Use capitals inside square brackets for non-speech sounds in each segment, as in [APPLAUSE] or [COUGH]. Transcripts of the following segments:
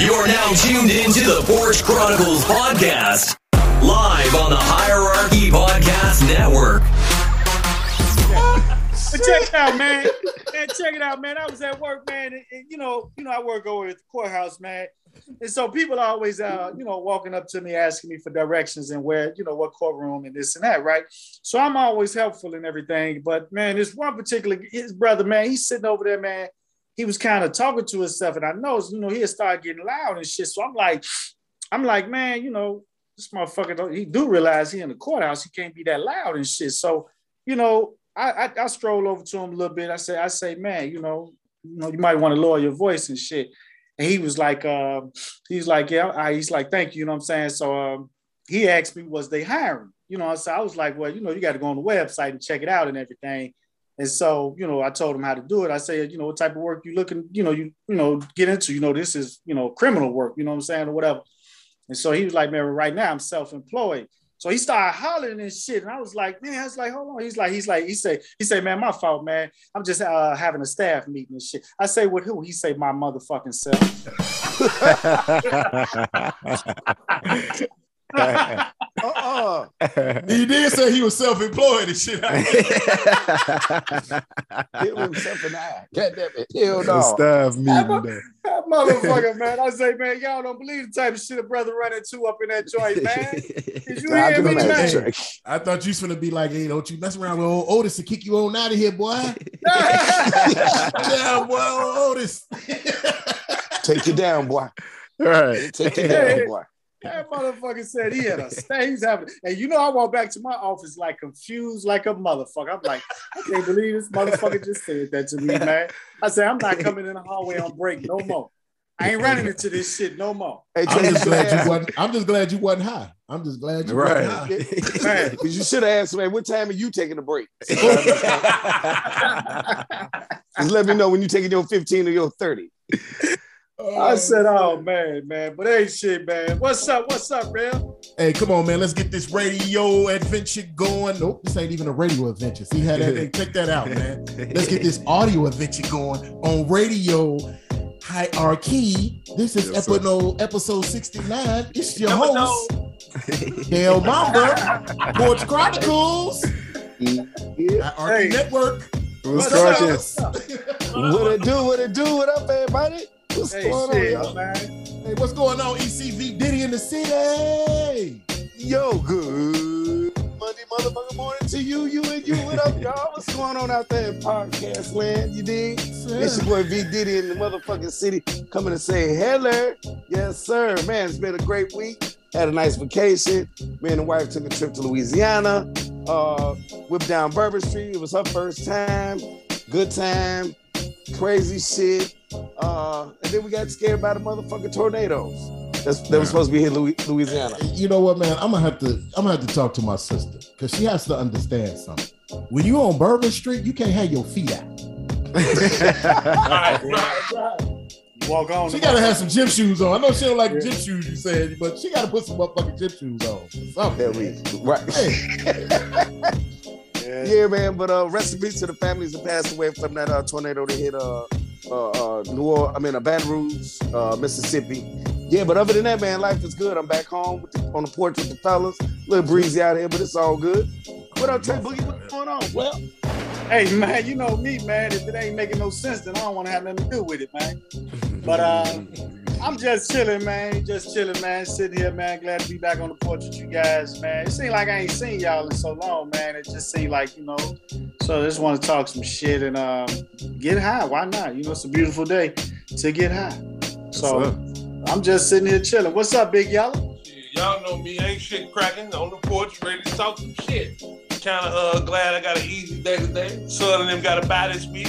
You're now tuned into the Porch Chronicles podcast, live on the Hierarchy Podcast Network. But check it out, man. Man, check it out, man. I was at work, man, and, and, you know, you know, I work over at the courthouse, man. And so people are always, uh, you know, walking up to me asking me for directions and where, you know, what courtroom and this and that, right? So I'm always helpful and everything. But man, this one particular his brother, man, he's sitting over there, man. He was kind of talking to himself, and I know, you know, he'll start getting loud and shit. So I'm like, I'm like, man, you know, this motherfucker, he do realize he in the courthouse, he can't be that loud and shit. So, you know, I, I, I stroll over to him a little bit. I say, I say, man, you know, you know, you might want to lower your voice and shit. And he was like, uh, he's like, yeah, I, he's like, thank you, you know what I'm saying? So um, he asked me, was they hiring? You know, so I was like, well, you know, you got to go on the website and check it out and everything. And so, you know, I told him how to do it. I said, you know, what type of work you looking, you know, you, you know, get into, you know, this is, you know, criminal work, you know what I'm saying, or whatever. And so he was like, man, right now I'm self-employed. So he started hollering and shit. And I was like, man, I was like, hold on. He's like, he's like, he said, he said, man, my fault, man. I'm just uh, having a staff meeting and shit. I say, with who? He say, my motherfucking self. [LAUGHS] [LAUGHS] [LAUGHS] uh-uh. [LAUGHS] He did say he was self-employed and shit. Hit himself in the eye. God damn it. Hell no. Staff meeting. That, motherfucker, man. I say, man, y'all don't believe the type of shit a brother run into up in that joint, [LAUGHS] man. Did you I hear can me, man? I thought you was gonna be like, hey, don't you mess around with old Otis to kick you on out of here, boy. [LAUGHS] yeah, boy, Otis. Take you down, boy. All right. Take you down, boy. That motherfucker said he had a stage having, and you know, I walked back to my office like confused, like a motherfucker. I'm like, I can't believe this motherfucker just said that to me, [LAUGHS] man. I said, I'm not coming in the hallway on break no more. I ain't running into this shit no more. Hey, I'm just glad you wasn't. I'm just glad you wasn't high. I'm just glad you Right. wasn't high. [LAUGHS] Because [LAUGHS] you should have asked, man, what time are you taking a break? Just let me know when you're taking your 15 or your 30. I said, oh man, man, but hey, shit, man. What's up? What's up, real? Hey, come on, man. Let's get this radio adventure going. Nope, this ain't even a radio adventure. See how that? Hey, [LAUGHS] check that out, man. Let's get this audio adventure going on radio hierarchy. This is Yes, sir. episode episode 69. It's your host, Dale Mamba, Porch Chronicles, Yeah. Hierarchy Hey. Network. What's What's up? cracking? What's [LAUGHS] up? What it do? What it do? What up, everybody? What's Hey, going shit, on, man. Hey, what's going on, ECV Diddy in the city? Yo, good Monday motherfucking morning to you, you and you. What up, y'all? What's going on out there in podcast land? You dig? It's your boy V Diddy in the motherfucking city coming to say hello. Yes, sir. Man, it's been a great week. Had a nice vacation. Me and the wife took a trip to Louisiana. Uh, whipped down Bourbon Street. It was her first time. Good time. Crazy shit. Uh, and then we got scared by the motherfucking tornadoes. That's, that was supposed to be here in Louisiana. You know what, man? I'm gonna have to. I'm gonna have to talk to my sister because she has to understand something. When you on Bourbon Street, you can't have your feet out. Right, right, right. Walk on. She gotta have some gym shoes on. I know she don't like Yeah. gym shoes, you said, but she gotta put some motherfucking gym shoes on. or There Something. right. Hey, [LAUGHS] Yeah. Yeah, man. But uh, rest in peace to the families that passed away from that uh, tornado that hit uh, uh, uh, New Orleans. I mean, uh, Baton Rouge, uh, Mississippi. Yeah, but other than that, man, life is good. I'm back home with the, on the porch with the fellas. A little breezy out here, but it's all good. What up, Trey Boogie? What's going on? Well, Hey man, you know me, man. If it ain't making no sense, then I don't want to have nothing to do with it, man. But uh, I'm just chilling, man. Just chilling, man. Sitting here, man. Glad to be back on the porch with you guys, man. It seemed like I ain't seen y'all in so long, man. It just seemed like, you know. So I just want to talk some shit and um, get high. Why not? You know, it's a beautiful day to get high. So I'm just sitting here chilling. What's up, Big Yellow? Shit, Y'all know me, ain't shit cracking on the porch, ready to talk some shit. Kind of uh, glad I got an easy day today. Son and them got a bye this week.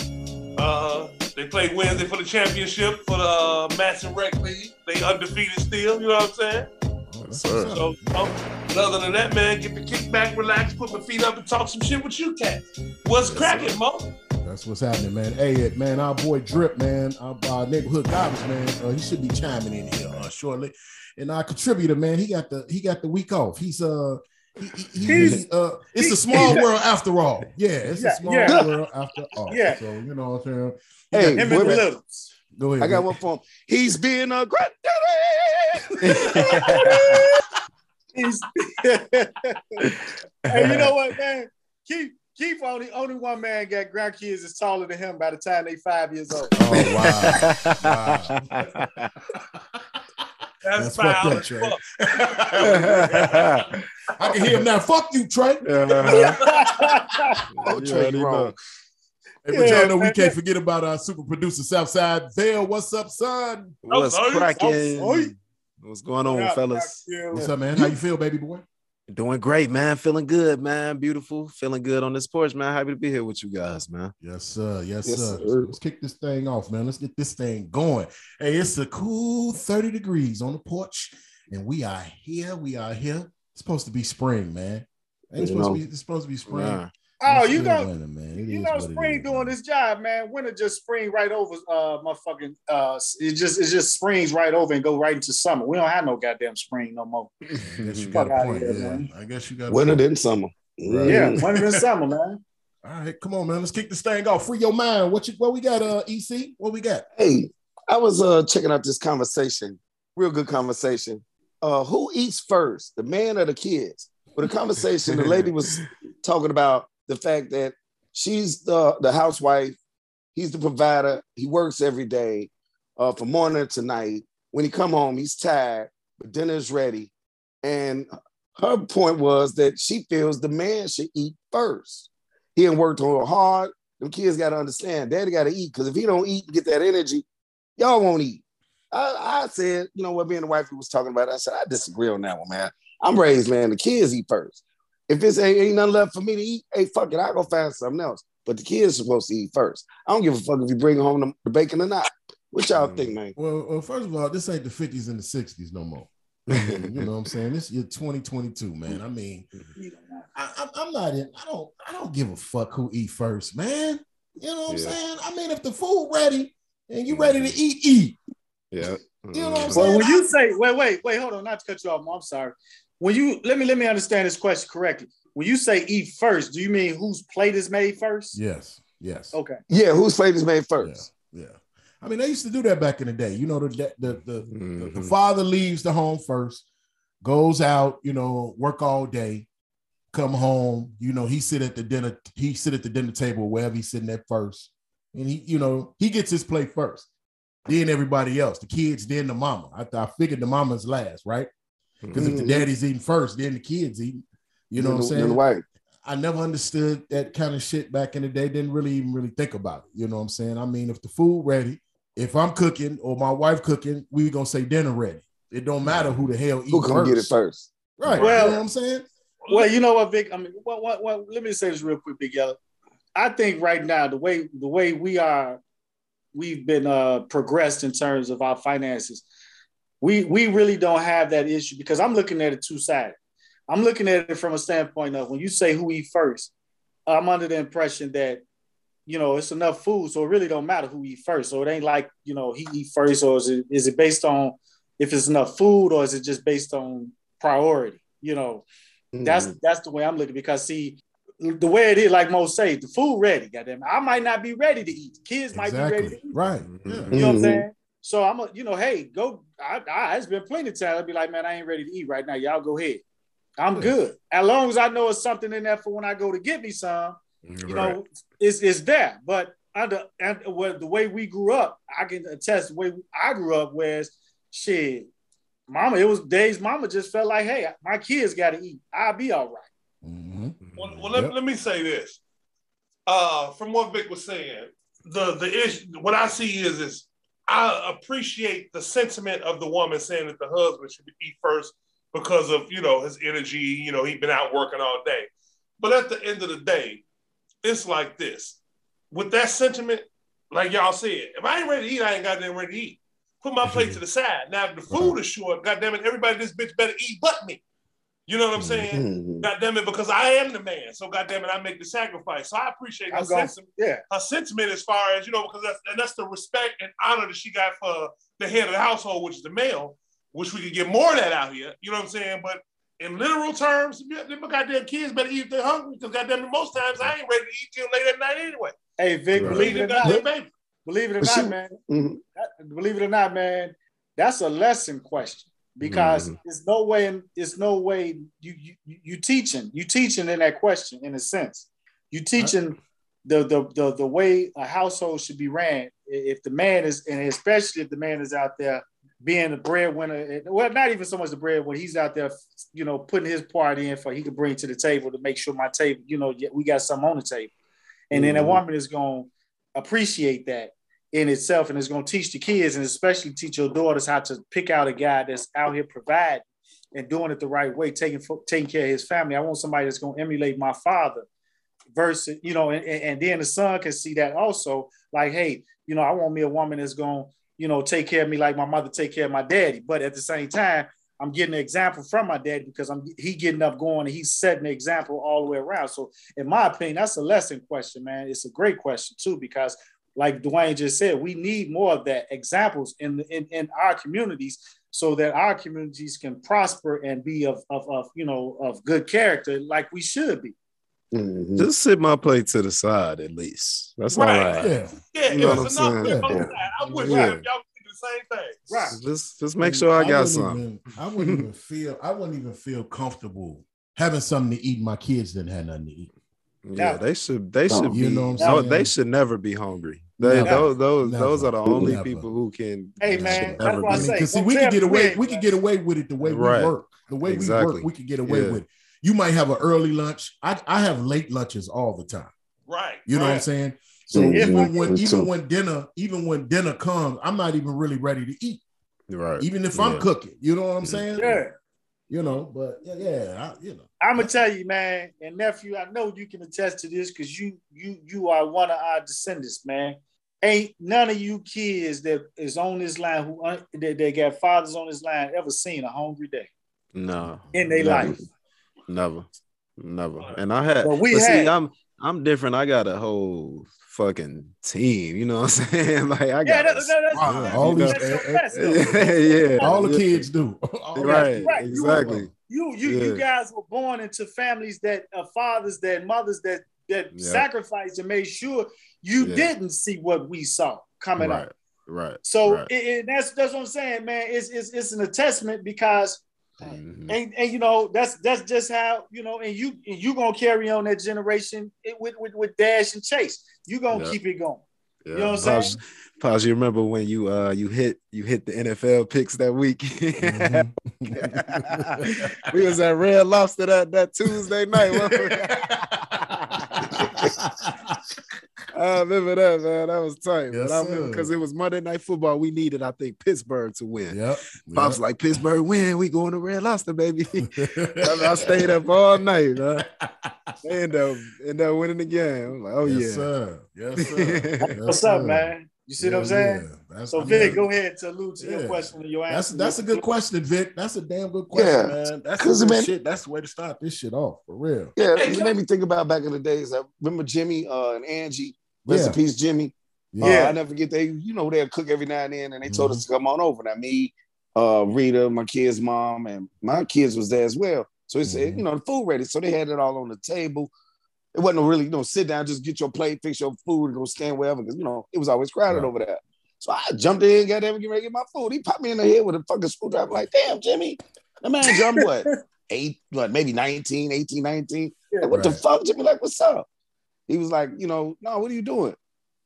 Uh, they played Wednesday for the championship for the uh, Matson Rec League. They undefeated still, you know what I'm saying? Sir. So, um, other than that, man, get the kick back, relax, put my feet up, and talk some shit with you, cat. What's cracking, Mo? That's what's happening, man. Hey, man, our boy Drip, man, our, our neighborhood garbage, man. Uh, he should be chiming in here uh, shortly. And our contributor, man, he got the he got the week off. He's uh. He, he, he- He's- uh, it's he- a small he's- world after all. Yeah, it's Yeah, a small yeah. world after all. Yeah. So you know what I'm saying. Hey, Him wait and a the minute. Littles. Go ahead. I got man. one for him. He's being a granddaddy. He's- hey, you know what, man? Keith, Keith only only one man got grandkids is taller than him by the time they five years old. Oh wow. [LAUGHS] wow. That's, That's fucked foul up, Trey. [LAUGHS] I can hear him now. Fuck you, Trey. [LAUGHS] Oh, Trey, you wrong. know. Hey, but Yeah, y'all know we man. can't forget about our super producer Southside Vale. What's up, son? What's sorry. Oh, oh sorry. cracking? Oh, oh. What's going on, Yeah, fellas? yeah. What's up, man? How you feel, baby boy? Doing great, man. Feeling good, man. Beautiful. Feeling good on this porch, man. Happy to be here with you guys, man. Yes, sir. Yes, Yes, sir. sir. Let's kick this thing off, man. Let's get this thing going. Hey, it's a cool 30 degrees on the porch, and we are here. We are here. It's supposed to be spring, man. Ain't it You supposed know. to be it's supposed to be spring. Nah. Oh, you still know, winter, man. It you know, spring doing man. this job, man. Winter just spring right over, uh, motherfucking, uh, it just it just springs right over and go right into summer. We don't have no goddamn spring no more. I guess [LAUGHS] you Fuck got a point. here, Yeah, man. I guess you got Winter point. then summer. Right. Yeah, Mm. winter and summer, man. [LAUGHS] All right, come on, man. Let's kick this thing off. Free your mind. What you what we got, uh, EC? What we got? Hey, I was uh checking out this conversation. Real good conversation. Uh, who eats first, the man or the kids? But the conversation, the lady [LAUGHS] was talking about the fact that she's the the housewife, he's the provider, he works every day, uh, from morning to night. When he come home, he's tired, but dinner's ready. And her point was that she feels the man should eat first. He ain't worked on hard. Them kids got to understand, daddy got to eat because if he don't eat and get that energy, y'all won't eat. I, I said, you know what, and the wife we was talking about, I said, I disagree on that one, man. I'm raised, man, the kids eat first. If it's ain't, ain't nothing left for me to eat, hey, fuck it, I'll go find something else. But the kids are supposed to eat first. I don't give a fuck if you bring home the, the bacon or not. What y'all Mm. think, man? Well, well, first of all, this ain't the 50s and the 60s no more. [LAUGHS] you know what I'm saying? This year 2022, man. I mean, I, I'm, I'm not in. I don't. I don't give a fuck who eat first, man. You know what I'm saying? I mean, if the food ready and you ready to eat, eat. Yeah. You know what I'm Mhm. saying? Well, when you say, wait, wait, wait, hold on, not to cut you off, Mom, I'm sorry. When you let me let me understand this question correctly. When you say eat first, do you mean whose plate is made first? Yes. Yes. Okay. Yeah, whose plate is made first? Yeah. I mean, they used to do that back in the day. You know, the the the, the, the, the Mhm. father leaves the home first, goes out, you know, work all day, come home. You know, he sit at the dinner. He sit at the dinner table wherever he's sitting at first, and he, you know, he gets his plate first. Then everybody else, the kids, then the mama. I, I figured the mama's last, right? Because if the Mhm. daddy's eating first, then the kids eating. You know Then what I'm saying? the wife. I never understood that kind of shit back in the day. Didn't really even really think about it. You know what I'm saying? I mean, if the food ready, if I'm cooking or my wife cooking, we gonna say dinner ready. It don't matter who the hell eat Who come first. get it first? Right. Well- you know what I'm saying? Well, you know what, Vic? I mean, what, what, what, let me say this real quick, Big Yellow. I think right now the way the way we are, we've been uh, progressed in terms of our finances. We we really don't have that issue because I'm looking at it two sided. I'm looking at it from a standpoint of when you say who eat first, I'm under the impression that you know it's enough food, so it really don't matter who eat first. So it ain't like you know he eat first, or is it is it based on if it's enough food, or is it just based on priority? You know, that's Mhm. that's the way I'm looking because see the way it is, like most say, the food ready. Goddamn, I might not be ready to eat. Kids might be ready to eat. Right. Yeah. You know what I'm Mhm. saying? So I'm a, you know, hey, go. I, I it's been plenty of times. I'll be like, man, I ain't ready to eat right now. Y'all go ahead. I'm Yeah. good. As long as I know it's something in there for when I go to get me some, you Right. know, it's it's there. But under and well, the way we grew up, I can attest the way I grew up was shit. Mama, it was days. Mama just felt like, hey, my kids got to eat. I'll be all right. Mhm. Well, well let, Yep. let me say this. Uh, from what Vic was saying, the the issue what I see is is I appreciate the sentiment of the woman saying that the husband should eat first because of you know his energy. You know, he's been out working all day. But at the end of the day, it's like this. With that sentiment, like y'all said, if I ain't ready to eat, I ain't goddamn ready to eat. Put my plate [LAUGHS] to the side. Now, if the food is short, goddamn it, everybody in this bitch better eat but me. You know what I'm saying? Mhm. God damn it, because I am the man. So God damn it, I make the sacrifice. So I appreciate her, going, sentiment, yeah. her sentiment as far as, you know, because that's and that's the respect and honor that she got for the head of the household, which is the male, which we could get more of that out here. You know what I'm saying? But in literal terms, yeah, them goddamn kids better eat if they're hungry, because goddamn it, most times I ain't ready to eat till late at night anyway. Hey, Vic, Right. believe Believe it it, or not, goddamn baby. believe it or not, she- man. Mhm. that- believe it or not, man, that's a lesson question. Because Mhm. there's no way it's no way you you you teaching you teaching in that question in a sense. You teaching the the the, the way a household should be ran. If the man is and especially if the man is out there being the breadwinner well not even so much the breadwinner he's out there you know putting his part in for he can bring to the table to make sure my table you know we got something on the table. And then a Mhm. woman is going to appreciate that in itself and it's going to teach the kids and especially teach your daughters how to pick out a guy that's out here providing and doing it the right way taking taking care of his family. I want somebody that's going to emulate my father versus you know and, and then the son can see that also like hey you know i want me a woman that's going to you know take care of me like my mother take care of my daddy. But at the same time i'm getting an example from my daddy because i'm he getting up going and he's setting the example all the way around. So in my opinion that's a lesson question man. It's a great question too because like Dwayne just said, we need more of that examples in, in, in our communities so that our communities can prosper and be of, of, of you know of good character like we should be. Mhm. Just sit my plate to the side at least. That's all Right. right. Yeah. Yeah, You know it what I'm enough. saying? Yeah. I wish Yeah. y'all think the same thing. Right. Just just make sure I got wouldn't some. Even, I wouldn't even feel. I wouldn't even feel comfortable having something to eat. My kids didn't have nothing to eat. Yeah, Yeah. they should they should you know what I'm no, saying? they should never be hungry. They, Never. those those Never. those are the only Never. people who can Hey, should man, that's what I I be- mean, say. because see, we tell could get away. we We ain't could get away with it the way Right. we work. The way we work, we could get away Yeah. with it. You might have an early lunch. I, I have late lunches all the time. Right. You know what I'm saying? So even when even too. when dinner even when dinner comes, I'm not even really ready to eat, right. even if I'm cooking. You know what I'm saying? Yeah. You know, but yeah, yeah, I, you know. I'm gonna tell you, man, and nephew, I know you can attest to this because you you you are one of our descendants, man. Ain't none of you kids that is on this line who un- that, that got fathers on this line ever seen a hungry day No. in their life. Never. Never. And I had But we but see, had. I'm I'm different. I got a whole fucking team. You know what I'm [LAUGHS] saying? Like I Yeah, got that, a that, that's, [LAUGHS] all these- that's your best, though. yeah, yeah. All the kids do. All Right. Right, exactly. You you you guys were born into families that uh, fathers that mothers that that Yeah. sacrificed and made sure you Yeah. didn't see what we saw coming Right, up. right. So right. it, it- that's that's what I'm saying, man. It's it's, it's an attestament because Mhm. and, and you know that's that's just how you know and you and you gonna carry on that generation with with, with Dash and Chase. You gonna Yeah. keep it going. Yeah. know what I'm saying? pause, you remember when you uh you hit you hit the NFL picks that week? [LAUGHS] Mhm. we was at Red Lobster that, that Tuesday night. [LAUGHS] I remember that, man. That was tight. Yes, but I remember sir. because it was Monday Night Football. We needed, I think, Pittsburgh to win. Yep. Pops like Pittsburgh win. We going to Red Lobster, baby. [LAUGHS] I, I stayed up [LAUGHS] all night, man. They end up end up winning the game. I'm like, oh yes, yeah. sir. Yes, sir. [LAUGHS] Yes, What's up, man? You see what I'm saying? yeah. That's- So I mean, Vic, go ahead to allude to Yeah. your question and your That's answer. that's a good question, Vic. That's a damn good question, Yeah, man. That's 'cause, some good man- shit. That's the way to start this shit off for real. Yeah, Hey, it can made me think about back in the days. I remember Jimmy uh, and Angie. Rest Yeah. in peace, Jimmy. Uh, Yeah. I never forget they, you know, they'll cook every now and then, and they told Mhm. us to come on over. Now me, uh, Rita, my kids' mom, and my kids was there as well. So it's Mhm. you know the food ready. So they had it all on the table. It wasn't really, you know, sit down, just get your plate, fix your food, and go stand wherever, because you know it was always crowded over there. So I jumped in, got there, get ready to get my food. He popped me in the head with a fucking screwdriver. Like, damn, Jimmy, that man jumped what? [LAUGHS] Eight, what, maybe 19, 18, 19. Like, what the Right. fuck? Jimmy, like, what's up? He was like, you know, no, what are you doing?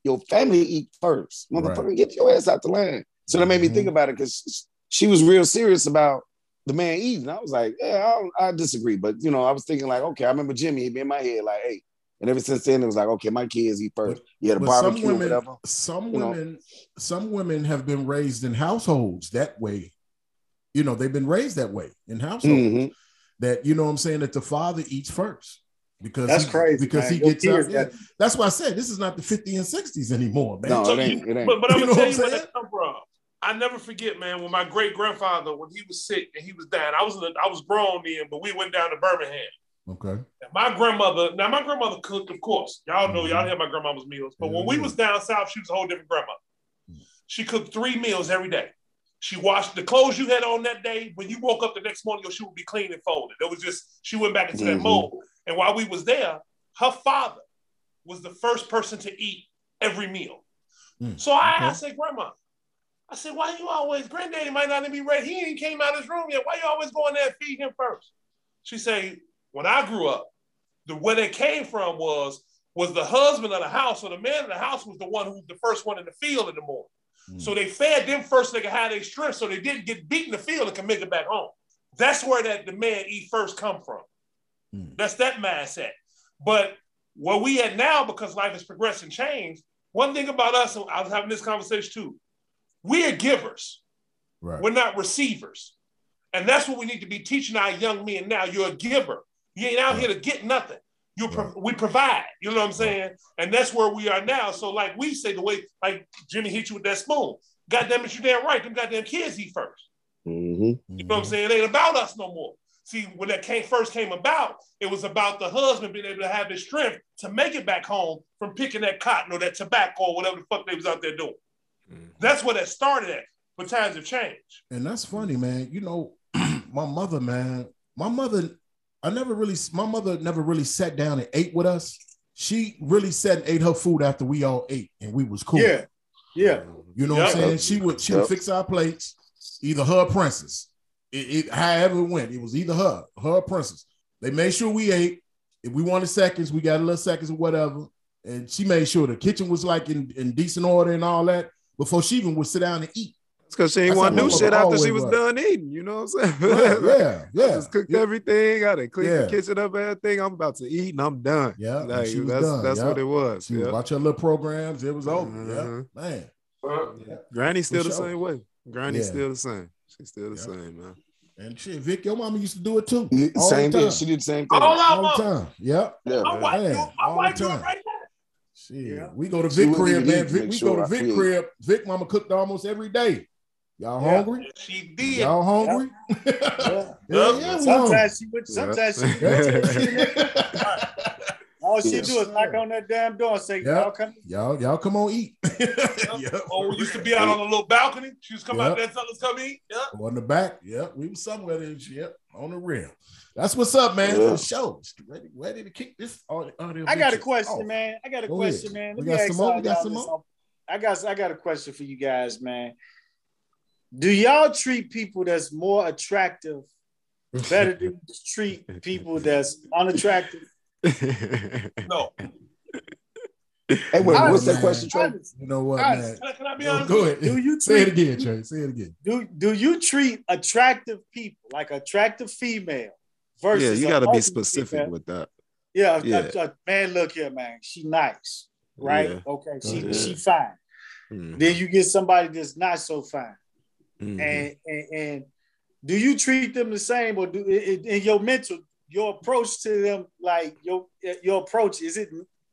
Your family eat first. Motherfucker, Right. get your ass out the line. So that made me Mhm. think about it because she was real serious about the man eating. I was like, yeah, I, I disagree. But, you know, I was thinking like, okay, I remember Jimmy, he'd be in my head like, hey. And ever since then, it was like, okay, my kids eat first. Yeah, the But some barbecue, women, whatever. some you know. women, some women have been raised in households that way. You know, they've been raised that way in households. Mhm. That you know, what I'm saying that the father eats first because That's he- crazy, because man. he Your gets out. kids Yeah, got- that's why I said this is not the 50 and 60s anymore, man. No, So it ain't. It ain't. But, but I'm gonna tell you I'm where that come from. I never forget, man, when my great grandfather, when he was sick and he was dying, I was in the, I was grown then, but we went down to Birmingham. Okay. And my grandmother, now my grandmother cooked, of course. Y'all know, y'all Mhm. hear my grandmama's meals. But when we was down south, she was a whole different grandmother. She cooked three meals every day. She washed the clothes you had on that day. When you woke up the next morning, your shoe would be clean and folded. It was just she went back into that Mhm. And while we was there, her father was the first person to eat every meal. Mm, So I, I said, Grandma, I said, why you always, granddaddy might not even be ready. He ain't came out of his room yet. Why you always going there and feed him first? She say, when I grew up, the where they came from was was the husband of the house or the man of the house was the one who was the first one in the field in the morning. Mm. So they fed them first so they could have their strength so they didn't get beat in the field and can make it back home. That's where that the man eat first come from. Mm. That's that mindset. But where we at now, because life has progressed and changed, one thing about us, I was having this conversation too, we are givers. Right. We're not receivers. And that's what we need to be teaching our young men now. You're a giver. You ain't out here to get nothing. You pro- we provide. You know what I'm saying? And that's where we are now. So like we say the way like Jimmy hit you with that spoon. God damn it, you damn right. Them goddamn kids eat first. Mm-hmm. You know what I'm saying? It ain't about us no more. See, when that came first came about, it was about the husband being able to have the strength to make it back home from picking that cotton or that tobacco or whatever the fuck they was out there doing. Mm-hmm. That's where that started at. But times have changed. And that's funny, man. You know, [CLEARS THROAT] my mother, man, my mother, I never really, my mother never really sat down and ate with us. She really sat and ate her food after we all ate and we was cool. Yeah. Yeah. You know what I'm saying? She would she would Yep. fix our plates, either her or princess. It, it however it went, it was either her, her or princess. They made sure we ate. If we wanted seconds, we got a little seconds or whatever. And she made sure the kitchen was like in, in decent order and all that before she even would sit down and eat. It's because she ain't That's want how to do shit after she was was. done eating. You know what I'm Yeah, saying? [LAUGHS] yeah, I yeah. just cooked yeah. everything. I done cleaned Yeah. the kitchen up, everything. I'm about to eat and I'm done. Yeah, and Like, she was that's done, that's yeah. what it was. She would yeah. watch her little programs. It was over. Mhm. Yeah, man. Granny's still For the sure. same way. Granny's Yeah. still the same. She's still the Yeah. same, man. And shit, Vic, your mama used to do it too. All Same thing. She did the same thing. All All our the time. Yep. Yeah, My man. wife, Yeah, do, my all wife the do it time. right now. Shit, Yeah. we go to She Vic wouldn't crib, man. Vic, we sure go to I Vic crib. Vic mama cooked almost every day. Y'all Yeah. hungry? She did. Y'all hungry? [LAUGHS] Yeah. yeah, Yeah. yeah, Sometimes she would. Yeah. Sometimes she. hungry. All she Yes. do is knock on that damn door and say, Yeah. "Y'all come." y'all, y'all come on eat. [LAUGHS] yep. Oh, we used to be out on a little balcony. She was come out Yeah. there, fellas come eat. Yeah. On the back, yep. We was somewhere there. Yep, on the rim. That's what's up, man. Yeah. For sure. Ready, ready to kick this audio. audio I got a question, off. man. I got a Go question, ahead. man. Let me got ask some more? y'all We got some more? I got I got a question for you guys, man. Do y'all treat people that's more attractive better than [LAUGHS] treat people that's unattractive? No. Hey, wait, I- what's that question, Trey? You know what, I- man? Can I, be Go, honest? go ahead. Do you Say it again, Trey. Say it again. do, do you treat attractive people like attractive female versus? yeah, you got to be specific female? with that. Yeah, Yeah. a- a- man, look here, man. She nice, right? Yeah. Okay, she Yeah. she fine. Mhm. Then you get somebody that's not so fine, Mhm. and, and and do you treat them the same, or do in in your mental your approach to them like your your approach is it?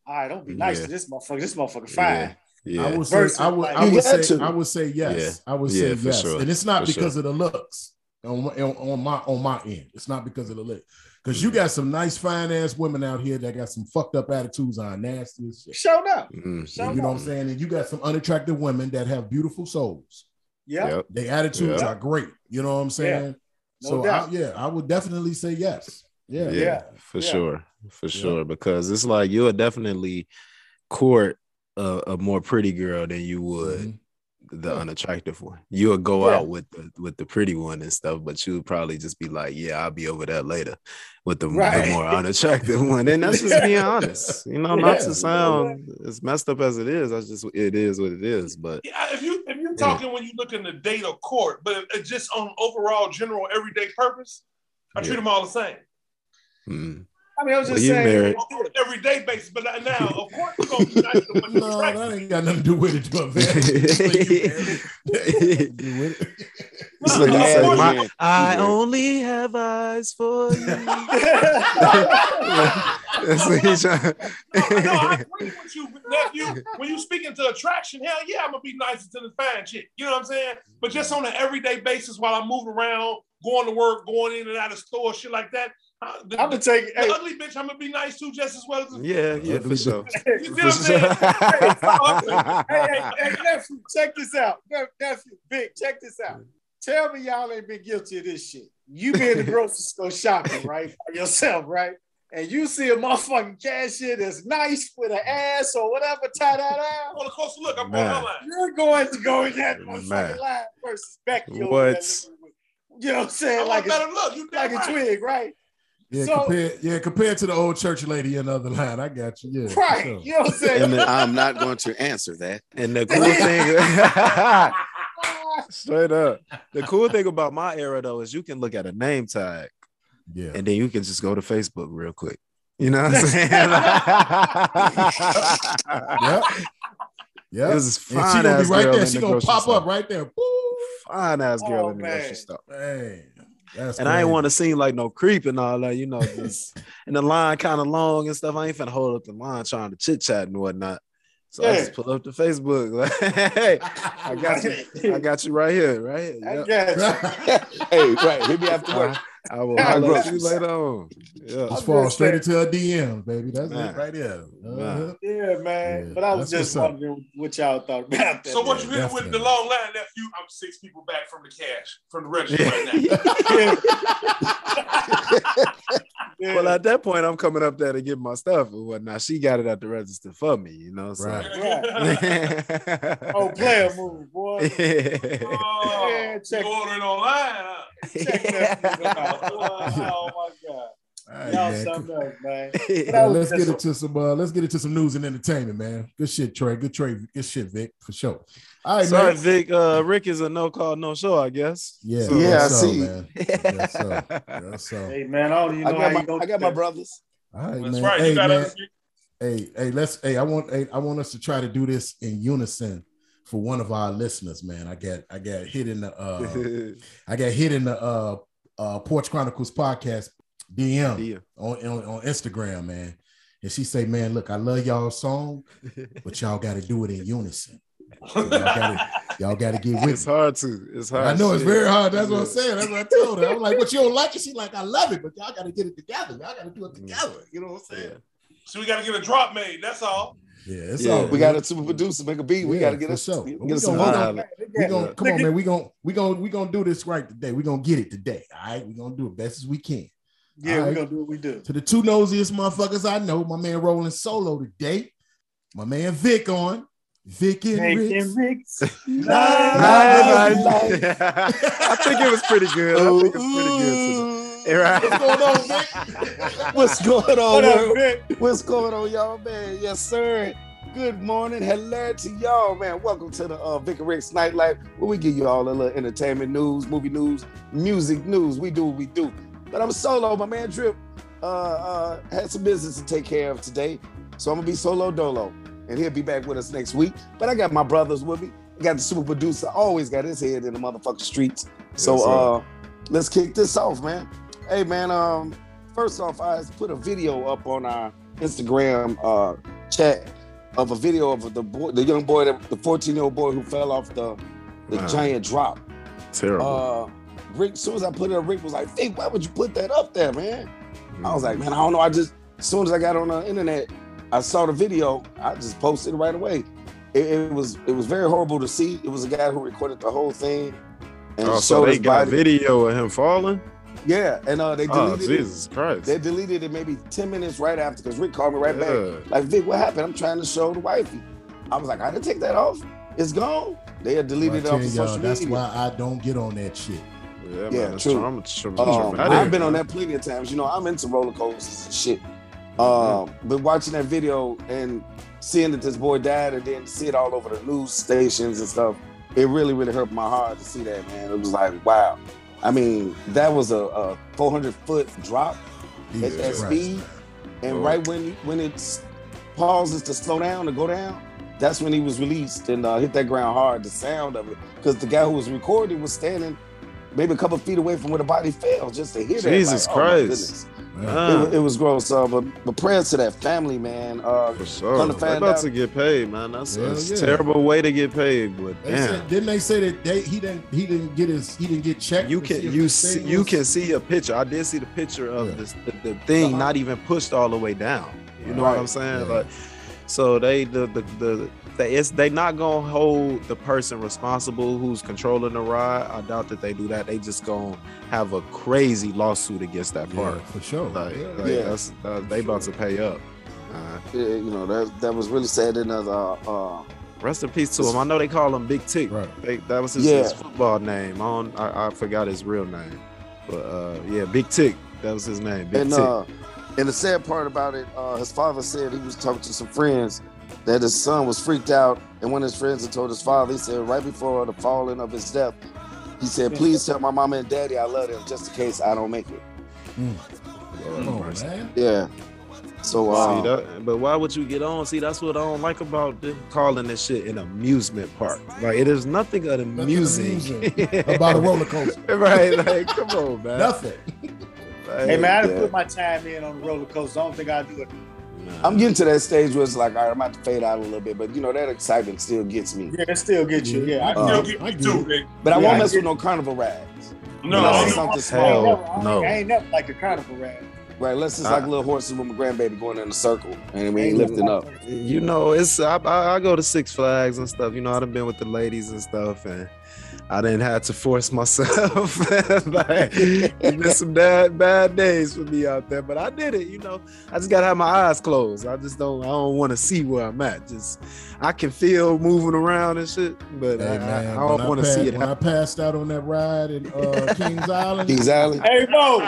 All right, don't be nice Yeah. to this motherfucker. This motherfucker fine. Yeah. I would say, Versus, I would, like- I would say, to. I would say yes. I would say for yes, sure. and it's not For because sure. of the looks on, my- on on my on my end. It's not because of the look, because you got some nice fine ass women out here that got some fucked up attitudes on nasty as shit. Show up. Mhm. Show you know up. what I'm saying? And you got some unattractive women that have beautiful souls. Yeah. Yep. Their attitudes Yeah. are great. You know what I'm saying? No so I, yeah, I would definitely say yes. Yeah. Yeah, Yeah. for Yeah. sure, for Yeah. sure. Because it's like you'll definitely court a, a more pretty girl than you would Mhm. the Yeah. unattractive one. You'll go Yeah. out with the with the pretty one and stuff, but you'll probably just be like, "Yeah, I'll be over there later with the, the more unattractive [LAUGHS] one." And that's just being honest, you know. Not Yeah. to sound as messed up as it is, that's just it is what it is. But Yeah, if you if you're talking when you look in the date or court, but if, if just on overall general everyday purpose, I treat them all the same mm, I mean, I was Well, just you saying. married. on an everyday basis. But now, of course, you're gonna be nice to what No, you're attracted that ain't got nothing to do with it, but man. Do with it. It's No, like no, you [LAUGHS] [LAUGHS] of say, course "My- you- I only have eyes for you. [LAUGHS] That's what he's trying. no, I agree with you, nephew. When you speaking to attraction, hell yeah, I'm gonna be nicer to the fine chick. You know what I'm saying? But just on an everyday basis, while I'm moving around, going to work, going in and out of stores, shit like that. The, I'm gonna take. the Hey, ugly bitch, I'm gonna be nice to just as well as the Yeah, yeah, for sure. [LAUGHS] You see what I'm saying? hey, hey, hey, nephew, check this out. Ne- Nephew, big, check this out. Tell me y'all ain't been guilty of this shit. You be in the grocery store shopping, [LAUGHS] right? By yourself, right? and you see a motherfucking cashier that's nice with an ass or whatever, tie that out, On a closer look, I'm on Man. her line. you're going to go in that motherfucking Man. line versus Becky. over What? there looking with- You know what I'm I saying? want Like better a, look. You like damn a twig, right? Yeah, So- compared yeah, compared to the old church lady in the other line. I got you. Yeah. Right. sure. You know what I'm saying? And then- I'm not going to answer that. And the cool [LAUGHS] thing, [LAUGHS] straight up, the cool thing about my era though is you can look at a name tag Yeah. and then you can just go to Facebook real quick. You know what I'm saying? [LAUGHS] Yep. Yep. It was this and she fine gonna ass be right girl there. in She gonna pop store. up right there. Woo. Fine ass girl Oh, in the man. grocery store. Hey, that's And I ain't want to seem like no creep and all that, you know, [LAUGHS] just and the line kind of long and stuff. I ain't finna hold up the line trying to chit chat and whatnot. So I just pull up to Facebook. Like, hey, I [LAUGHS] got you. I [LAUGHS] got you right here, right? I Yep. guess. hey, right. Hit me after work. Uh-huh. I, I will Yeah, holler at you later on. Yeah. Just I'm fall just straight saying. into a DM, baby. That's Man. it right there. Uh-huh. Yeah, man. Yeah, but I was that's just what's up. wondering what y'all thought about that. So what you man. with the long line, nephew? I'm six people back from the cash, from the register right now. [LAUGHS] [LAUGHS] Yeah. Well, at that point, I'm coming up there to get my stuff or whatnot. She got it at the register for me, you know. So. Right. [LAUGHS] oh, player move, boy. Oh, Yeah, check- you ordering online, huh? Check that out. [LAUGHS] Boy, Oh my god. All right, Y'all man. something else, man. [LAUGHS] Yeah, let's get a- into some uh let's get into some news and entertainment, man. Good shit, Trey. Good Trey. Good shit, Vic, for sure. All right, Sorry, man. Vic. Uh, Rick is a no call, no show, I guess. Yeah, Yeah, I so, see. man. That's so. That's so. Hey man, I don't even I know how got you my, gonna I got my brothers. All right, That's man. right. Hey, you got man. Hey, hey, let's hey, I want hey, I want us to try to do this in unison for one of our listeners, man. I got I got hit in the uh [LAUGHS] I got hit in the uh uh Porch Chronicles podcast DM Yeah. on, on on Instagram, man. And she say, Man, look, I love y'all song, but y'all gotta do it in unison. Y'all gotta, y'all gotta get with It's it. hard to. It's hard. I know it's very hard. That's what I'm saying. That's what I told her. I'm like, "But you don't like it?" She like, "I love it, but y'all got to get it together. Y'all got to do it together." You know what I'm saying? So we got to get a drop made. That's all. Yeah, it's Yeah. all. We got a super producer, make a beat. We got to get for us, sure. get We us some gonna- money. Nah, We gonna Yeah. come on, man. We gonna we gonna we gonna do this right today. We gonna get it today. All right, we gonna do it best as we can. Yeah, All we're gonna do what we do. To the two nosiest motherfuckers I know, my man rolling solo today. My man Vic on. Vic and Hank Rick. and Rick's. Nice, Nice. nice. I think it was pretty good. I think it's pretty good. Today. Right. What's going on, Vic? [LAUGHS] What's going on, What up. Vic? What's going on, y'all, man? Yes, sir. Good morning. Hello to y'all, man. Welcome to the uh, Vic and Rick's Nightlife, where we give you all a little entertainment news, movie news, music news. We do what we do. But I'm solo. My man Drip uh, uh, had some business to take care of today. So I'm going to be solo dolo. And he'll be back with us next week. But I got my brothers with me. I got the super producer. Always got his head in the motherfucking streets. So Yes, uh, let's kick this off, man. Hey, man. Um, first off, I put a video up on our Instagram uh, chat of a video of the boy, the young boy, the 14 year old boy who fell off the the Wow. giant drop. Terrible. Uh, Rick, as soon as I put it up, Rick was like, "Hey, why would you put that up there, man?" I was like, "Man, I don't know. I just as soon as I got on the internet, I saw the video. I just posted it right away. It, it was it was very horrible to see. It was a guy who recorded the whole thing and oh, so showed they his got body. video of him falling. Yeah, and uh, they Oh deleted it. Christ! They deleted it maybe 10 minutes right after because Rick called me right back. Like, Vic, what happened? I'm trying to show the wifey. I was like, I didn't take that off. It's gone. They had I deleted it tell off of y'all, social that's why I don't get on that shit. Yeah, Yeah, man, it's true. trauma- trauma- Um, I've been on that plenty of times. You know, I'm into roller coasters and shit. Um, but watching that video and seeing that this boy died and then see it all over the news stations and stuff, it really, really hurt my heart to see that, man. It was like, wow. I mean, that was a, a 400 foot drop at Jesus that Christ. speed. And Lord. right when when it pauses to slow down to go down, that's when he was released and uh, hit that ground hard. The sound of it, because the guy who was recording was standing maybe a couple feet away from where the body fell, just to hear that. Jesus like, oh Christ. Goodness. It, Ah, it was gross. Uh, but but prayers to that family, man. Uh, for sure. Come to They find about out- to get paid, man. That's, Hell that's yeah. a terrible way to get paid, but They damn. said, didn't they say that they, he didn't he didn't get his he didn't get checked? you can see you see thing you can see a picture. I did see the picture of Yeah. this the, the thing Uh-huh. not even pushed all the way down. You know what I'm saying? Yeah. Like so they the, the the they, it's they not gonna hold the person responsible who's controlling the ride. I doubt that they do that. They just gonna have a crazy lawsuit against that Yeah, for sure. Like, Yeah. like Yeah. that's uh, they about to pay up. Uh, Yeah, you know that that was really sad. And uh, uh, rest in peace to him. I know they call him Big Tick. Right. They, that was his, Yeah. his football name. I, don't, I I forgot his real name, but uh, yeah, Big Tick. That was his name. Big and Tick. uh, and the sad part about it, uh, his father said he was talking to some friends that his son was freaked out, and one of his friends had told his father, he said right before the falling of his death, he said, "Please tell my mama and daddy I love them, just in case I don't make it." Come on, man. Yeah. So See uh, that, but why would you get on? See, that's what I don't like about them calling this shit an amusement park. Like it is nothing of amusing amusing [LAUGHS] about a roller coaster. [LAUGHS] right? Like, come on, man. Nothing. Like, Hey man, I done Yeah. put my time in on the roller coaster. I don't think I'll do it. Nah. I'm getting to that stage where it's like, all right, I'm about to fade out a little bit, but you know that excitement still gets me. Yeah, it still gets you. Yeah, I, Uh, Still get I me get too, But I Yeah, won't I mess get- with no carnival rides. No, no, something I small. ain't never, I no. ain't, I ain't never like a carnival ride. Right, unless it's Uh, like little horses with my grandbaby going in a circle and we ain't Ain't lifting up. you know, it's I, I, I go to Six Flags and stuff. You know, I've been with the ladies and stuff, and I didn't have to force myself. [LAUGHS] like, it's been some bad bad days for me out there, but I did it. You know, I just gotta have my eyes closed. I just don't I don't want to see where I'm at. Just I can feel moving around and shit, but I, Hey, I- man, I when don't want to passed- see it. When happen. I passed out on that ride in uh, [LAUGHS] Kings Island, Kings Island. Hey Mo,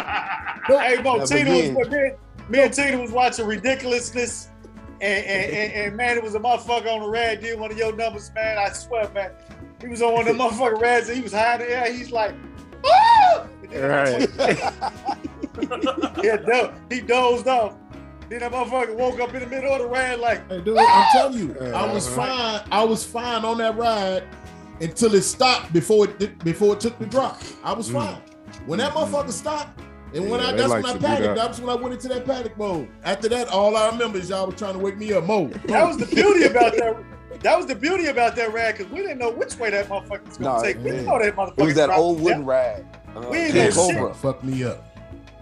hey Mo, Never Tina was me, and- me and Tina was watching ridiculousness, and and, and and man, it was a motherfucker on the rad did one of your numbers, man. I swear, man, he was on one of the motherfucking rads, and he was high in the air. He's like, ah! And then that Right. [LAUGHS] yeah, do- he dozed off. Then that motherfucker woke up in the middle of the ride like, Hey, dude, I'm telling you, [LAUGHS] I was Uh-huh. fine. I was fine on that ride until it stopped before it did- before it took the drop. I was Mm. fine. When that motherfucker stopped, and when Yeah, I they that's like when I panicked. that. That's when I went into that panic mode. After that, all I remember is y'all was trying to wake me up. Mo, that was the beauty about that. That was the beauty about that rad because we didn't know which way that motherfucker was gonna No, take. We didn't know that motherfucker. It was that old wooden ride. Uh, We ain't King know shit. Cobra. fucked me up.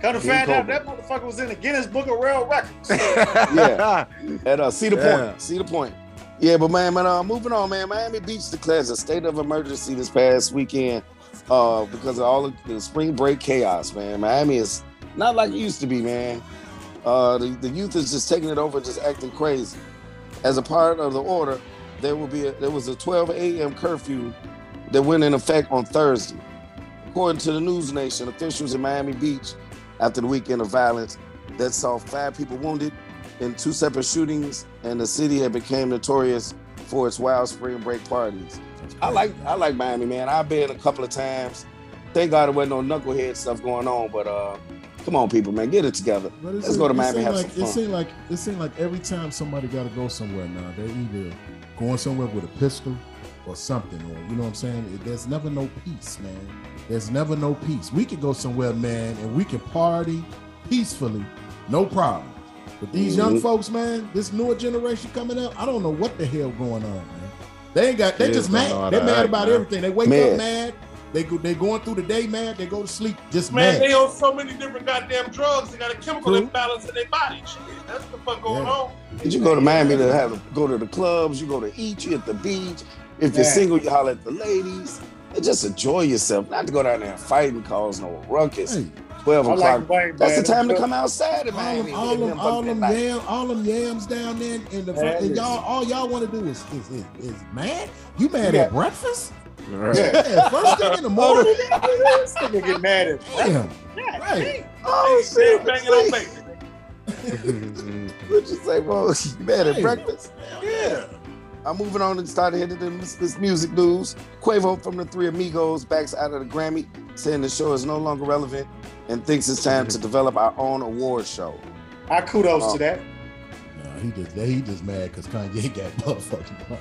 Kind of King found out that motherfucker was in the Guinness Book of World Records. [LAUGHS] Yeah. At uh, Cedar Yeah. Point. Cedar Point. Yeah, but man, man, uh, moving on, man. Miami Beach declares a state of emergency this past weekend uh, because of all of the spring break chaos, man. Miami is not like it used to be, man. Uh, the, the youth is just taking it over, just acting crazy. As a part of the order, there will be a, there was a 12 a.m. curfew that went in effect on Thursday. According to the News Nation, officials in Miami Beach, after the weekend of violence that saw five people wounded in two separate shootings, and the city had become notorious for its wild spring break parties. I like I like Miami, man. I've been a couple of times. Thank God there wasn't no knucklehead stuff going on, but uh, come on, people, man, get it together. It Let's go to Miami It have seemed some like, fun. It seemed like it seemed like every time somebody got to go somewhere now, they're either going somewhere with a pistol or something, or you know what I'm saying. There's never no peace, man. There's never no peace. We can go somewhere, man, and we can party peacefully, no problem. But these young Mhm. folks, man, this newer generation coming up, I don't know what the hell going on, man. They ain't got. They just don't know how mad. They mad about man. everything. They wake Mad. up mad. They go. They going through the day mad. They go to sleep just Man, mad. they on so many different goddamn drugs. They got a chemical True. imbalance in their body. Shit, that's the fuck going Yeah. on. Did you go to Miami to have go to the clubs? You go to eat. You at the beach. If you're Yeah. single, you holler at the ladies. And just enjoy yourself, not to go down there and fight and cause no ruckus. Hey, Twelve I o'clock. like Wayne, That's the time to come outside in all Miami. them, all Get them, them all them yam, all them yams down there in the and y'all, all y'all want to do is is, is is mad. You mad Yeah. at breakfast? Right. Yeah, first thing in the [LAUGHS] oh, morning. This nigga get mad at Damn, God, right. Oh They shit! banging on baby. What'd you say, bro? [LAUGHS] You mad at Hey. breakfast? Yeah. I'm moving on and started hitting this, this music news. Quavo from the Three Amigos backs out of the Grammy, saying the show is no longer relevant and thinks it's time to [LAUGHS] develop our own award show. I kudos Oh. to that. Nah, he just he just mad because Kanye [LAUGHS] got motherfucking.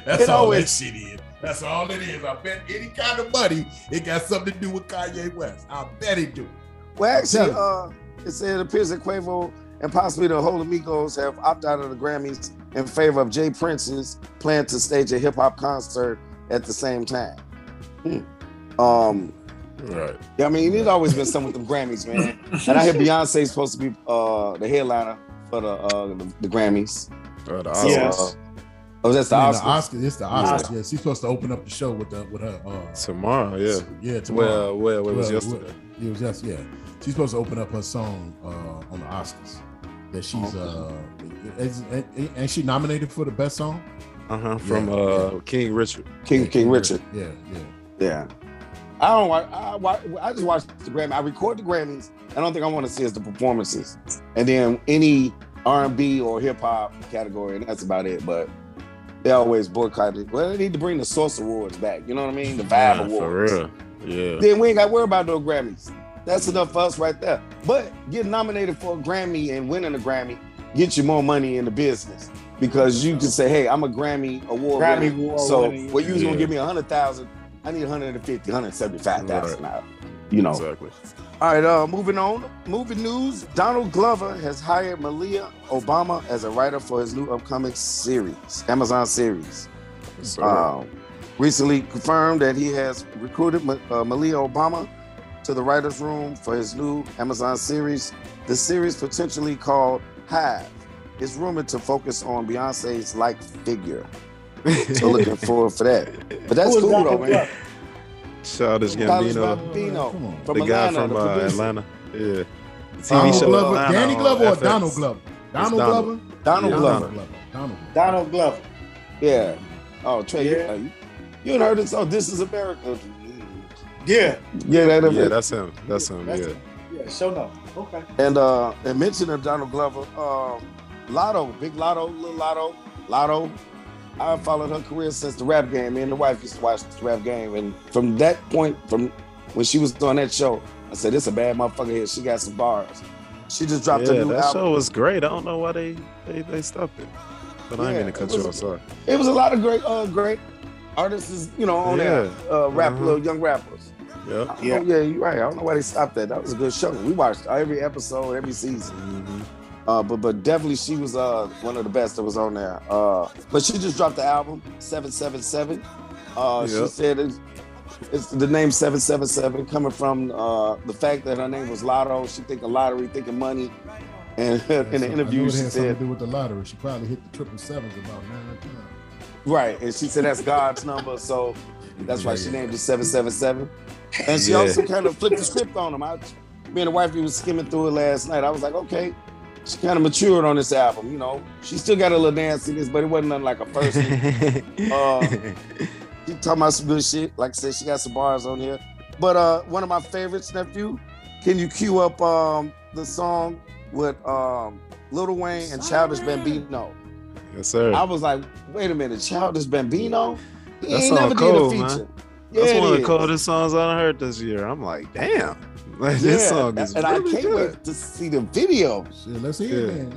[LAUGHS] That's It all always- that shit is. That's all it is. I bet any kind of money it got something to do with Kanye West. I bet it do. Well, actually, uh, it said it appears that Quavo and possibly the whole Amigos have opted out of the Grammys in favor of J. Prince's plan to stage a hip hop concert at the same time. Hmm. Um, Right. yeah, I mean, it's always been something with them Grammys, man. And I hear [LAUGHS] Beyonce's supposed to be uh, the headliner for the, uh, the the Grammys. Uh, the So, Yes. uh, Oh, that's the I mean, Oscars. the Oscars. It's the Oscars. Yeah, she's supposed to open up the show with the with her. Uh, Tomorrow, yeah. yeah, tomorrow. Well, well, well it was yesterday. well, It was just yeah. She's supposed to open up her song uh, on the Oscars. That she's uh, is, ain't- ain't she nominated for the best song? Uh huh. From Yeah, uh King Richard. King Yeah, King Richard. Yeah, yeah. Yeah. I don't watch. I, watch, I just watch the Grammy. I record the Grammys. I don't think I want to see is the performances, and then any R and B or hip hop category, and that's about it. But they always boycott it. Well, they need to bring the Source Awards back. You know what I mean? The Vibe Yeah, Awards. For real. Yeah. Then we ain't got to worry about no Grammys. That's enough for us right there. But getting nominated for a Grammy and winning a Grammy gets you more money in the business because you can say, "Hey, I'm a Grammy award Grammy winner. award So winner, what you was gonna give me a hundred thousand? I need 150, 175,000 now. You know. Exactly. All right, uh, moving on. Moving news. Donald Glover has hired Malia Obama as a writer for his new upcoming series, Amazon series. So, Um, recently confirmed that he has recruited uh, Malia Obama to the writer's room for his new Amazon series. The series, potentially called Hive, is rumored to focus on Beyonce's like figure. So looking forward for that. But that's cool though, Donald man. Glover? Childish Childish Gambino. Gambino. Come. From The guy Atlanta, from the uh. Atlanta. Yeah. The TV Donald show Glover, Atlanta Danny Glover or FX. Donald Glover? Donald Donald. Glover. Donald Yeah, Glover. Donald Glover. Donald Glover. Donald Glover. Yeah. Oh, Trey, you- Yeah. uh, you, you ain't heard this? Oh, this is America. Yeah. Yeah, that. Yeah, that's him. That's him. That's Yeah. it. Yeah, show no. Okay. And uh, and mention of Donald Glover, um, Lotto, Big Lotto, Little Lotto, Lotto. I followed her career since the rap game. Me and the wife used to watch the rap game, and from that point, from when she was on that show, I said, "This a bad motherfucker here. She got some bars." She just dropped Yeah, a new that album. show was great. I don't know why they they, they stopped it. But I Yeah, ain't mean to cut it you was- off. Sorry. It was a lot of great, uh, great artists, you know, on there. Uh, rap, Uh-huh. little young rappers. Yeah. Yeah, yeah, you're right. I don't know why they stopped that. That was a good show. We watched every episode, every season. Mhm. Uh, but but definitely she was uh one of the best that was on there. Uh, but she just dropped the album Seven Seven Seven. Uh, she said it's, it's the name Seven Seven Seven coming from uh the fact that her name was Lotto. She think thinking lottery, thinking money. And [LAUGHS] in So, the know interview, she had something said to do with the lottery. She probably hit the triple sevens about nine times. right, and she said that's God's number, so that's why she named it Seven Seven Seven. And she Yeah. also kind of flipped the script on him. I, me and the wife, we was skimming through it last night. I was like, okay, she kind of matured on this album. You know, she still got a little nastiness, but it wasn't nothing like a first. [LAUGHS] uh, she talking about some good shit. Like I said, she got some bars on here. But uh, one of my favorites, nephew, can you cue up um, the song with um, Lil Wayne and Childish Gambino? yes, sir. I was like, wait a minute, Childish Gambino? He That ain't never cold, did a man. feature. That's Yeah, one of the coldest songs I heard this year. I'm like, damn. [LAUGHS] Like, this song is and really I can't good. wait to see the video. Shit, let's hear it Yeah. then.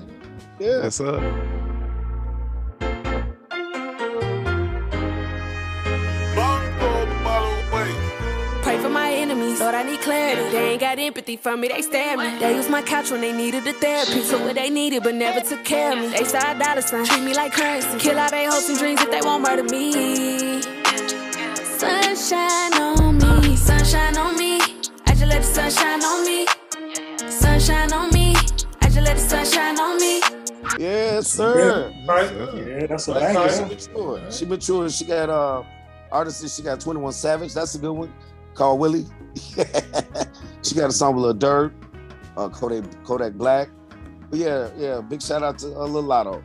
Yeah. Yes, sir. Pray for my enemies, Lord, I need clarity. They ain't got empathy for me, they stare at me. They use my couch when they needed a therapy. Took what they needed, but never took care of me. They side dollar sign, treat me like currency. Kill all they hopes and dreams if they won't murder me. Sunshine on sunshine on me. Sunshine on me. I just let the sunshine on me. Yes, sir. Right. Yeah, that's what That's banger. She right. matured. She matured. She got uh artists. She got 21 Savage. That's a good one. Called Willie. [LAUGHS] she got a song with Lil Durk, uh, Kodak, Kodak Black. But yeah, yeah. Big shout out to uh, Lil Lotto.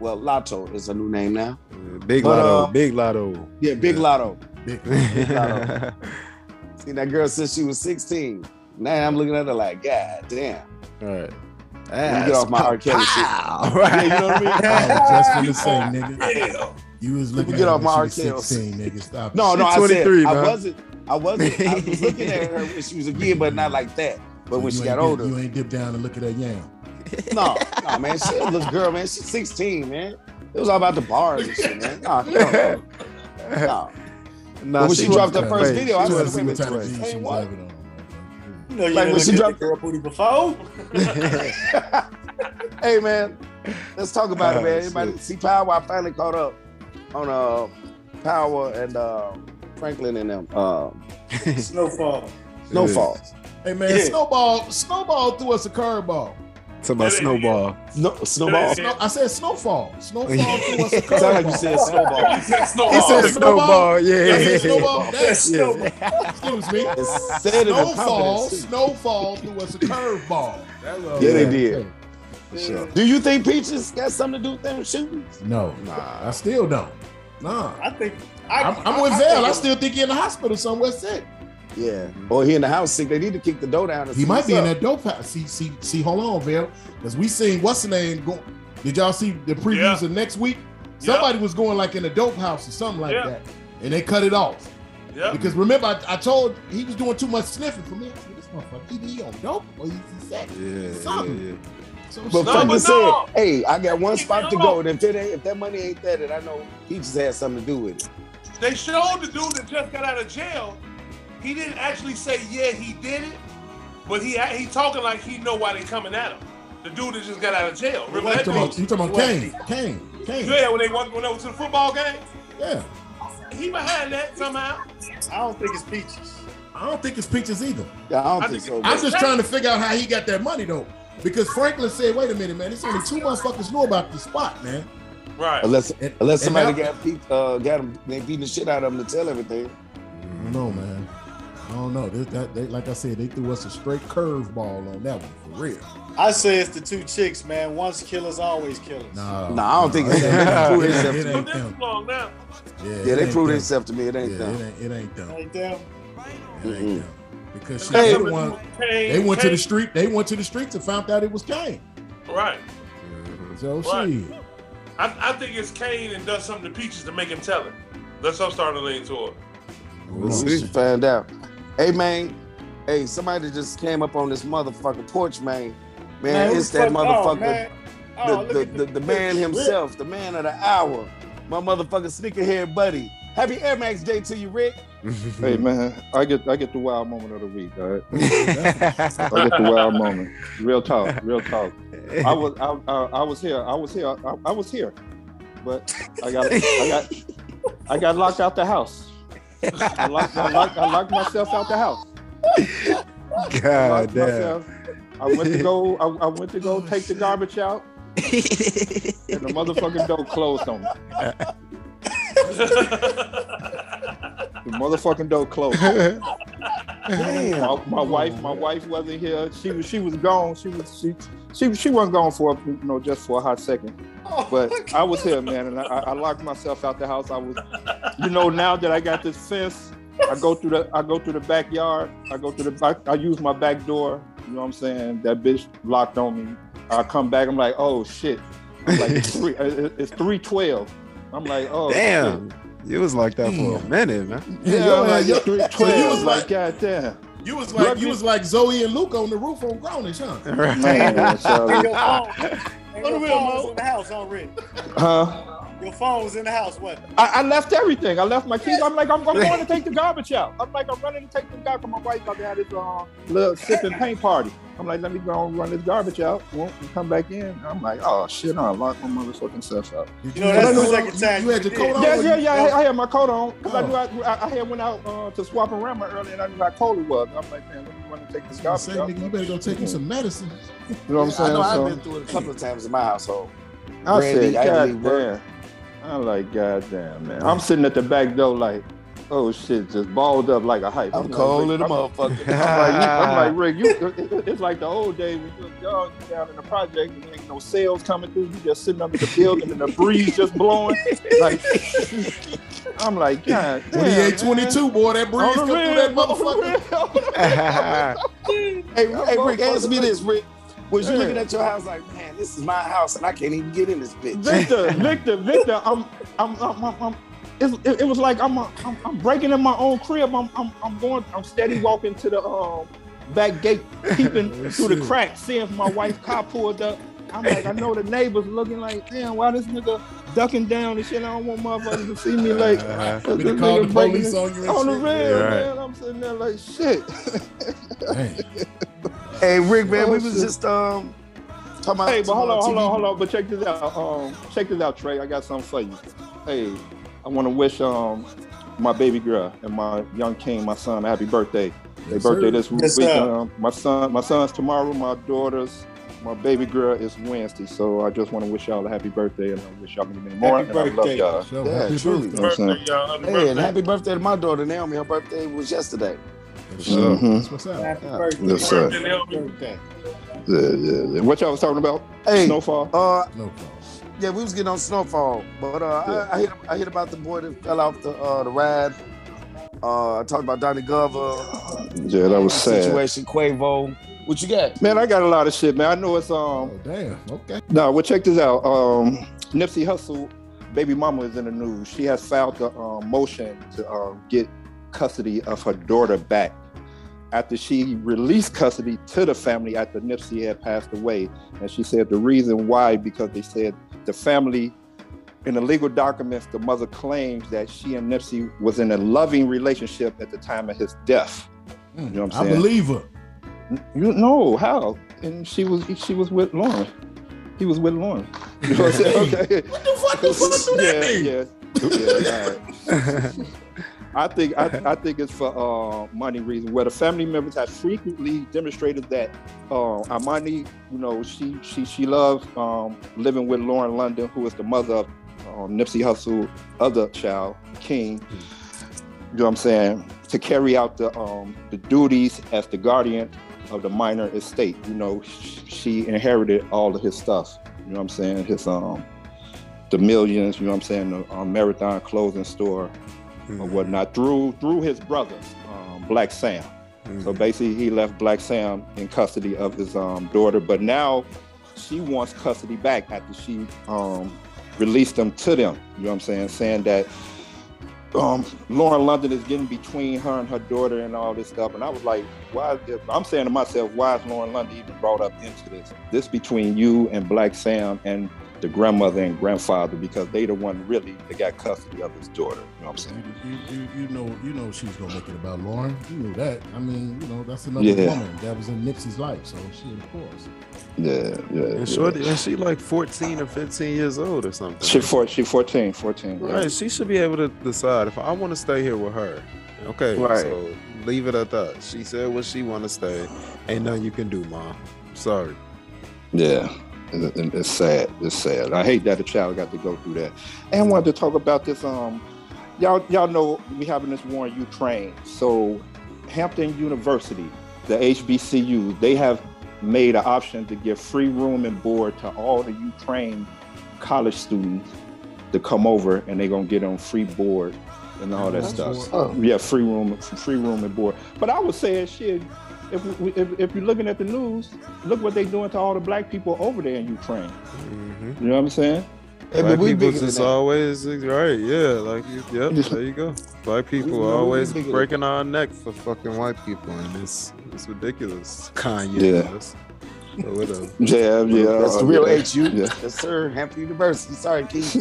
Well, Lotto is a new name now. Big But, Lotto. uh, Big Lotto. Yeah, Big Yeah. Lotto. Big [LAUGHS] Lotto. [LAUGHS] Seen that girl since she was 16. Now I'm looking at her like, God damn. All right. Me get off my R. Kelly shit. [LAUGHS] All Yeah, you know what I mean? [LAUGHS] I was just gonna say, [LAUGHS] nigga. Yeah. You was looking get at off her my when she R. was Kelly. 16, nigga. Stop. No, no, I said 23, I wasn't. I wasn't. I was looking at her when she was a kid, but not like that. But when she got dip- older, you ain't dip down and look at that yam. no, no, man, she a little girl, man. She's 16, man. It was all about the bars and shit, man. No. no. Nah, when she dropped was- that first wait, video, I she said, wanted was- like, see what wait a type minute, hey, she was what? on. You know, you Like like when she dropped- the girl booty before. [LAUGHS] hey, man, let's talk about it, Oh, man. Everybody, see Power. I finally caught up on uh Power and uh Franklin and them. Uh, Snowfall. Snowfall. Hey man, Yeah. Snowball, Snowball threw us a curveball. Talking about snowball. No, snowball. Snow, I said snowfall. Snowfall threw us like [LAUGHS] you said snowball. He said He snowball. said snowball. Yeah. I said snowball. That's That's- snowball. Excuse me. It said it in Snowfall, snowfall threw us a curveball. That's all. Yeah, they did. For sure. Do you think Peaches got something to do with them shootings? No, Nah. I still don't. Nah. I think I, I'm, I'm with I Val. I think- still think he in the hospital somewhere sick. Yeah. Or he in the house sick. They need to kick the door down. He might what's be in up. that dope house. See, see, see. Hold on, Val, because we seen what's the name go. Did y'all see the previews Yeah. of next week? Yeah. Somebody was going like in a dope house or something like Yeah. that, and they cut it off Yeah. because remember I, I told he was doing too much sniffing for me. I said, this motherfucker, either he on dope or he's he's sick. Yeah, Something. yeah, So But shit. No, Franklin but said, no. "Hey, I got one spot to go, and if it if that money ain't there, then I know he just had something to do with it." They showed the dude that just got out of jail. He didn't actually say, yeah, he did it, but he he talking like he know why they coming at him. The dude that just got out of jail. Remember You that talking about, dude? you talking about Kane? Kane? Kane? Yeah, when they went when they went to the football game. Yeah. He behind that somehow. I don't think it's peaches. I don't think it's peaches either. Yeah, I don't I think think so. I'm just trying to figure out how he got that money though. Because Franklin said, wait a minute, man, it's only two motherfuckers know about the spot, man. Right. Unless And- unless and somebody now- got beat, uh, got him, they beating the shit out of him to tell everything. No, man. I don't know. This, that, they, like I said, they threw us a straight curveball on that one for real. I say it's the two chicks, man. Once killers, always killers. Nah, Nah, I don't think it's them. ain't- They proved it themselves ain't- to it ain't them. is long now. Yeah, Yeah, it they ain't proved themselves to me. It Yeah, ain't it them. ain't, it ain't them. Ain't them? It ain't Mhm. them. Because shit, Hey, they, the one, Kane- they went to the street. They went to the streets and found out it was Kane. Right. So Right. shit. I, I think it's Kane and does something to Peaches to make him tell it. That's what I'm starting to lean toward. We'll see. find out. Hey man, hey, somebody just came up on this motherfucking porch, man. Man, who it's that fuck- oh, motherfucker, man. Oh, the, look the, the, the man himself, the man of the hour, my motherfucking sneakerhead buddy. Happy Air Max Day to you, Rick. [LAUGHS] Hey man, I get I get the wild moment of the week. All right, [LAUGHS] I get the wild moment. Real talk, real talk. I was I, I, I was here. I was here. I, I was here, but I got I got I got locked out the house. I locked, I locked, I locked myself out the house. I God damn. myself. I went to go. I, I went to go take the garbage out, and the motherfucking door closed on me. The motherfucking door closed. [LAUGHS] Damn. My, my wife, my wife wasn't here. She was, she was gone. She was, she, she, she wasn't gone for, you know, just for a hot second. Oh, But I was here, man, and I, I locked myself out the house. I was, you know, now that I got this fence, I go through the, I go through the backyard. I go through the back. I use my back door. You know what I'm saying? That bitch locked on me. I come back. I'm like, oh shit. I'm like, it's [LAUGHS] three, it's three twelve. I'm like, oh Damn. It was like that for a hmm. minute, man. shit. Yeah, Yo, I'm like, yo, it's three so you twelve. was like, like- god damn. You was like you was like Zoe and Luke on the roof on Grownish, huh? Man, so- And your phone, your phone Mo. was in the house already. huh? Your phone was in the house. What? I, I left everything. I left my keys. I'm like, I'm, I'm [LAUGHS] going to take the garbage out. I'm like, I'm running to take the garbage. My wife about to have this uh, little sip and paint party. I'm like, let me go and run this garbage out. Won't come back in. I'm like, oh shit, I locked my motherfucking self out. Did You know, that's the second time You, had your coat on. Yeah, yeah, yeah. I, I had my coat on because I Oh. knew I, I, I had went out uh, to Swap-O-Rama earlier and I knew how cold it was. I'm like, man, let me run and take this garbage say, out. nigga, you better go take you some medicine. You know what I'm saying? I saying? know I've been through it a couple of times in my household. I Brandy, said, I God leave work. damn. I'm like, God damn, man. I'm sitting at the back door like, oh shit, just balled up like a hype. I'm like, cold Rick, the motherfucker. I'm like, you- I'm like, [LAUGHS] Rick, you, it's like the old days when you was young, you down in the project, and there ain't no sales coming through. You just sitting under the building and the breeze just blowing. Like, [LAUGHS] I'm like, God damn. 28, 22, boy, that breeze come through that real, on the motherfucker. [LAUGHS] Hey, hey, Rick, ask me this, Rick. Was you looking at your house like, man, this is my house and I can't even get in this bitch? Victor, [LAUGHS] Victor, Victor, I'm, I'm, I'm, I'm, I'm it, it was like I'm, uh, I'm, I'm breaking in my own crib. I'm, I'm, I'm going, I'm steady walking to the um, back gate, peeping [LAUGHS] through the crack, seeing if my wife's car pulled up. I'm like, I know the neighbors looking like, damn, why this nigga ducking down and shit? I don't want motherfuckers to see me like, Uh-huh. This call nigga the breaking police on you on the shit? real, Right. man. I'm sitting there like, shit. Dang. [LAUGHS] Hey, Rick, man, Oh, we was shit. just um talking about. Hey, but hold on, hold on, hold on. But check this out. Um, check this out, Trey. I got something for you. Hey, I want to wish um my baby girl and my young king, my son, a happy birthday. Their birthday sir. this Yes, week. sir. Um, my son, my son's tomorrow. My daughter's my baby girl is Wednesday, so I just want to wish y'all a happy birthday and I wish y'all many, many more. Happy and I love birthday. y'all. So, Yeah, happy truly. birthday. You know what I'm saying? Birthday, y'all. Happy Hey, and happy birthday to my daughter Naomi. Her birthday was yesterday. For sure. Mhm. That's what's up. Happy birthday. Yes, sir. Happy birthday. Yeah, yeah, yeah. What y'all was talking about? Hey, Snowfall. uh, No problem. yeah, we was getting on snowfall, but uh, Yeah. I, I hear I hear about the boy that fell off the uh the ride. Uh, I talked about Donnie Glover Yeah, that was sad. situation. Quavo, what you got? Man, I got a lot of shit, man. I know it's um. Oh, damn. Okay. No, well, check this out. Um, Nipsey Hussle, baby mama is in the news. She has filed the um, motion to um, get custody of her daughter back after she released custody to the family after Nipsey had passed away. And she said the reason why because they said the family. In the legal documents, the mother claims that she and Nipsey was in a loving relationship at the time of his death. Mm, know what I'm saying? I believe her. You know how? And she was she was with Lauren. He was with Lauren. You know what I'm saying? Okay. What the fuck the fuck do yeah, mean? yeah, yeah. I think I, I think it's for uh, money reasons. Where the family members have frequently demonstrated that uh, Armani, you know, she she she loved um, living with Lauren London, who is the mother of um, Nipsey Hussle, other child, King. You know what I'm saying? To carry out the um, the duties as the guardian of the minor estate. You know, she inherited all of his stuff. You know what I'm saying? His um the millions, you know what I'm saying, the um, marathon clothing store or whatnot through through his brother, um, Black Sam. So basically he left Black Sam in custody of his um, daughter, but now she wants custody back after she um, released them to them. You know what I'm saying? Saying that um, Lauren London is getting between her and her daughter and all this stuff. And I was like, why? If, I'm saying to myself, why is Lauren London even brought up into this? This between you and Black Sam and the grandmother and grandfather because they the one really that got custody of his daughter. You know what I'm saying? You, you, you know, you know, she was gonna make it about Lauren. You knew that. I mean, you know, that's another Yeah. woman that was in Nipsey's life. So she, of course. Yeah, yeah. And yeah. shorty, and she like 14 or 15 years old or something. She, four, she 14, 14. yeah. Right, she should be able to decide if I want to stay here with her. Okay, Right. so leave it at that. She said what she want to stay. Ain't nothing you can do, mom. Sorry. Yeah, and- and it's sad. It's sad. I hate that a child got to go through that. And I wanted to talk about this. Um, y'all, y'all know we having this war in Ukraine. So Hampton University, the HBCU, they have made an option to give free room and board to all the Ukraine college students to come over, and they're gonna get on free board and all that That's stuff. Oh. Yeah, free room, free room and board. But I was saying, shit. If, if, if you're looking at the news, look what they're doing to all the black people over there in Ukraine. Mm-hmm. You know what I'm saying? Hey, Black but we people bigger than just that. always right, yeah. Like you, yep, there you go. Black people We- we always bigger breaking our neck for fucking white people, and it's it's ridiculous. Kanye, Yeah. does. But whatever. [LAUGHS] Yeah, yeah. That's the real yeah. HU. Yeah. Yes, sir. Hampton University. Sorry, Keith.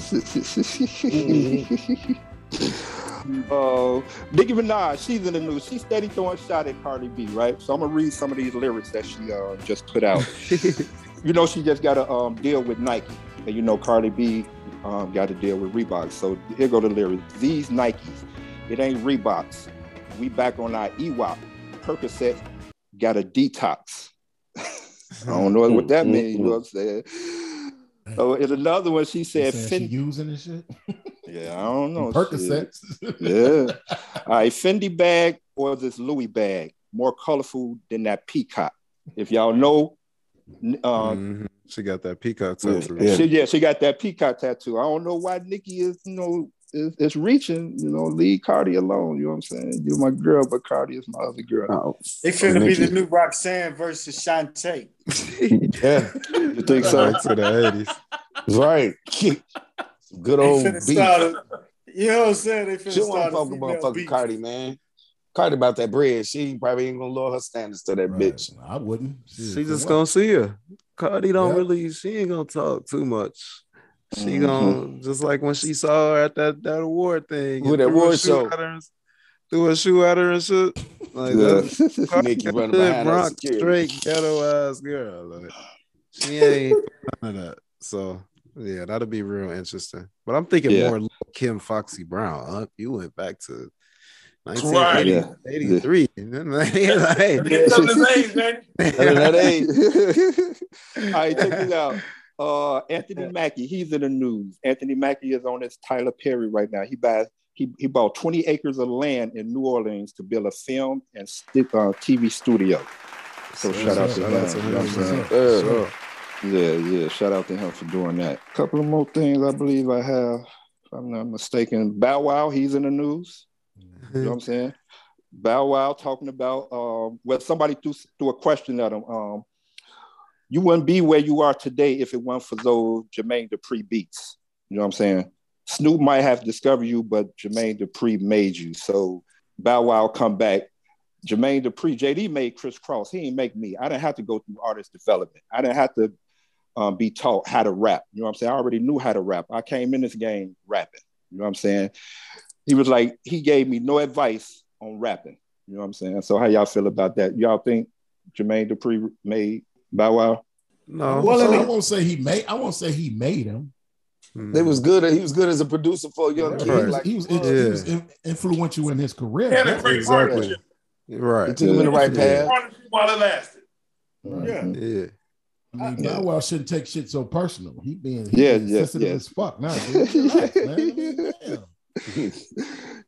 [LAUGHS] uh, Nicki Minaj, she's in the news. She's steady throwing shot at Cardi B, right? So I'm gonna read some of these lyrics that she uh, just put out. [LAUGHS] you know, she just got a um, deal with Nike, and you know Cardi B um, got a deal with Reebok. So here go the lyrics. These Nikes, it ain't Reeboks. We back on our EWAP. Percocet got a detox. [LAUGHS] I don't know what that means. You know what I'm saying? So in another one, she said, saying she using this shit. [LAUGHS] Yeah, I don't know. shit. Percocets. Yeah. [LAUGHS] All right, Fendi bag or this Louis bag, more colorful than that peacock. If y'all know, n- uh, Mhm. She got that peacock yeah, tattoo. she, yeah, she got that peacock tattoo. I don't know why Nicki is, you know, is, is reaching. You know, leave Cardi alone. You know what I'm saying? You're my girl, but Cardi is my other girl. Oh, They finna be the new Roxanne versus Shantae. [LAUGHS] yeah, You think so? To the 80s. right. Some Good old finna beef. start a, you know what I'm saying? They finna She want to a fuck with female motherfucking. Cardi, man. Cardi about that bread. She probably ain't gonna lower her standards to that Right. bitch. I wouldn't. Shit, She just gonna see her. Cardi don't Yeah. really. She ain't gonna talk too much. She Mhm. gonna just like when she saw her at that that award thing. Who and that award show? at her Threw a shoe at her and shit. Like Yeah. that's [LAUGHS] Nicki running behind her Bronx security. straight ghetto ass girl. Like she ain't [LAUGHS] none of that. So yeah, that'll be real interesting. But I'm thinking Yeah. more Lil' Kim Foxy Brown. Huh? You went back to Right. 1980 Yeah. 83. [LAUGHS] like, Get up his age, man. That ain't- All right, check this out. Uh, Anthony Mackie, he's in the news. Anthony Mackie is on his Tyler Perry right now. He buys he, he bought 20 acres of land in New Orleans to build a film and sti- uh, TV studio. So shout out to Shout him. out to you know what I'm saying? him. Yeah. Sure. Yeah, yeah. Shout out to him for doing that. A couple of more things I believe I have, if I'm not mistaken. Bow Wow, he's in the news. You know what I'm saying? Bow Wow talking about um, well, somebody threw, threw a question at him. Um, you wouldn't be where you are today if it weren't for those Jermaine Dupri beats. You know what I'm saying? Snoop might have discovered you, but Jermaine Dupri made you. So Bow Wow come back. Jermaine Dupri, JD made Kris Kross. He ain't make me. I didn't have to go through artist development. I didn't have to um, be taught how to rap. You know what I'm saying? I already knew how to rap. I came in this game rapping. You know what I'm saying? He was like, he gave me no advice on rapping. You know what I'm saying? So how y'all feel about that? Y'all think Jermaine Dupri made Bow Wow? No. Well, So I I won't say he made. I won't say he made him. Hmm. They was good. He was good as a producer for a young He kid. Right. was, Like, he was, uh, he was influential in his career. Had a great Exactly. partnership. right. He took him in the right Yeah. path. While it lasted. Yeah. Yeah. I mean, Bow Wow shouldn't take shit so personal. He being he Yeah, yeah, sensitive yeah. as fuck now. Dude. [LAUGHS] Relax, man. I mean,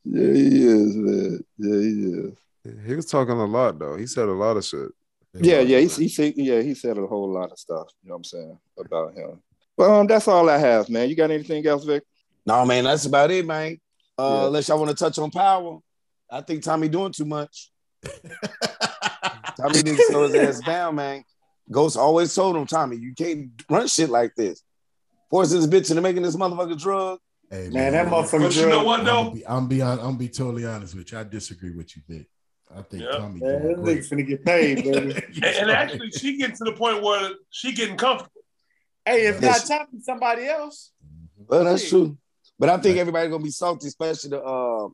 yeah, he is, man. Yeah, he is. He was talking a lot though. He said a lot of shit. Yeah, yeah, he, he said, yeah, he said a whole lot of stuff. You know what I'm saying about him. But um, that's all I have, man. You got anything else, Vic? No, man, that's about it, man. Uh, Yeah. Unless y'all want to touch on power, I think Tommy doing too much. [LAUGHS] Tommy needs to slow his ass down, man. Ghost always told him, Tommy, you can't run shit like this. Forcing this bitch into making this motherfucker drug. Hey, Man, that motherfucker But you know drug. what I'm though? gonna be, I'm be I'm be totally honest with you. I disagree with you, Vic. I think Yeah. Tommy Man, doing that great. nigga's finna get paid, [LAUGHS] baby. And, and actually, she getting to the point where she getting comfortable. hey, if not Tommy, somebody else. Well, that's true. But I think everybody gonna be salty, especially the uh,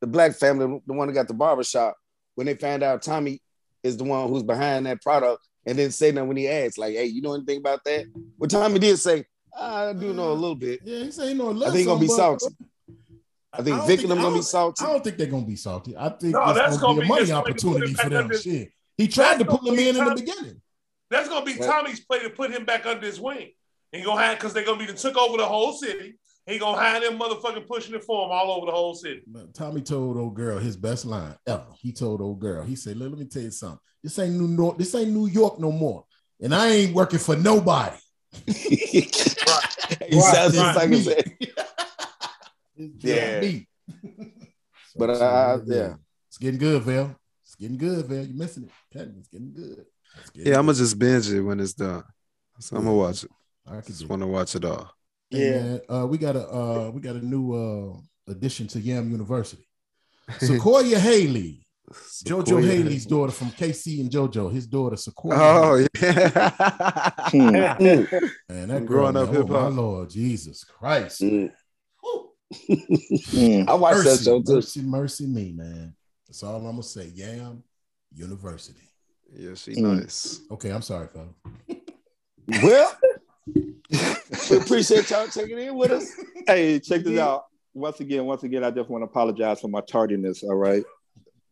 the black family, the one that got the barber shop, when they find out Tommy is the one who's behind that product, and then say nothing when he asks, like, "Hey, you know anything about that?" Well, Tommy did say, "I do know a little bit." Yeah, he say no. I think he gonna be salty. I think don't Vic and them I gonna be don't- salty. I don't think they're gonna be salty. I think No, it's that's gonna, gonna be a be money his way to put opportunity for them. under- Shit, he tried to That's pull him gonna in be in the beginning. That's gonna be Yeah. Tommy's play to put him back under his wing. He gonna have because they're gonna be the took over the whole city. He gonna have them motherfucking pushing it for him all over the whole city. But Tommy told old girl his best line ever. He told old girl, he said, "Let, let me tell you something. This ain't New York. This ain't New York no more. And I ain't working for nobody. [LAUGHS] he sounds just like he said. [LAUGHS] It's just Yeah. me." [LAUGHS] But, uh, yeah. it's getting good, Val. It's getting good, Val. You're missing it. It's getting good. It's getting Yeah, I'm gonna just binge it when it's done. So I'm gonna watch it. I could Just want to watch it all. Yeah. man, uh, we got a uh, we got a new uh, addition to Yam University. [LAUGHS] Sequoia Hailey, JoJo Hailey's daughter from K-Ci and JoJo. His daughter Sequoia. Oh Hailey. yeah. and man, that girl, growing up man, oh, my hip-hop. Lord, Jesus Christ. Mm. Whew. Hmm. I watched that show too. mercy, mercy me, man. That's all I'm gonna say. Yam University. yeah, she Mm. nice. Okay, I'm sorry, fella. Well, [LAUGHS] we appreciate y'all checking in with us. Hey, check this out. Once again, once again, I just want to apologize for my tardiness. All right.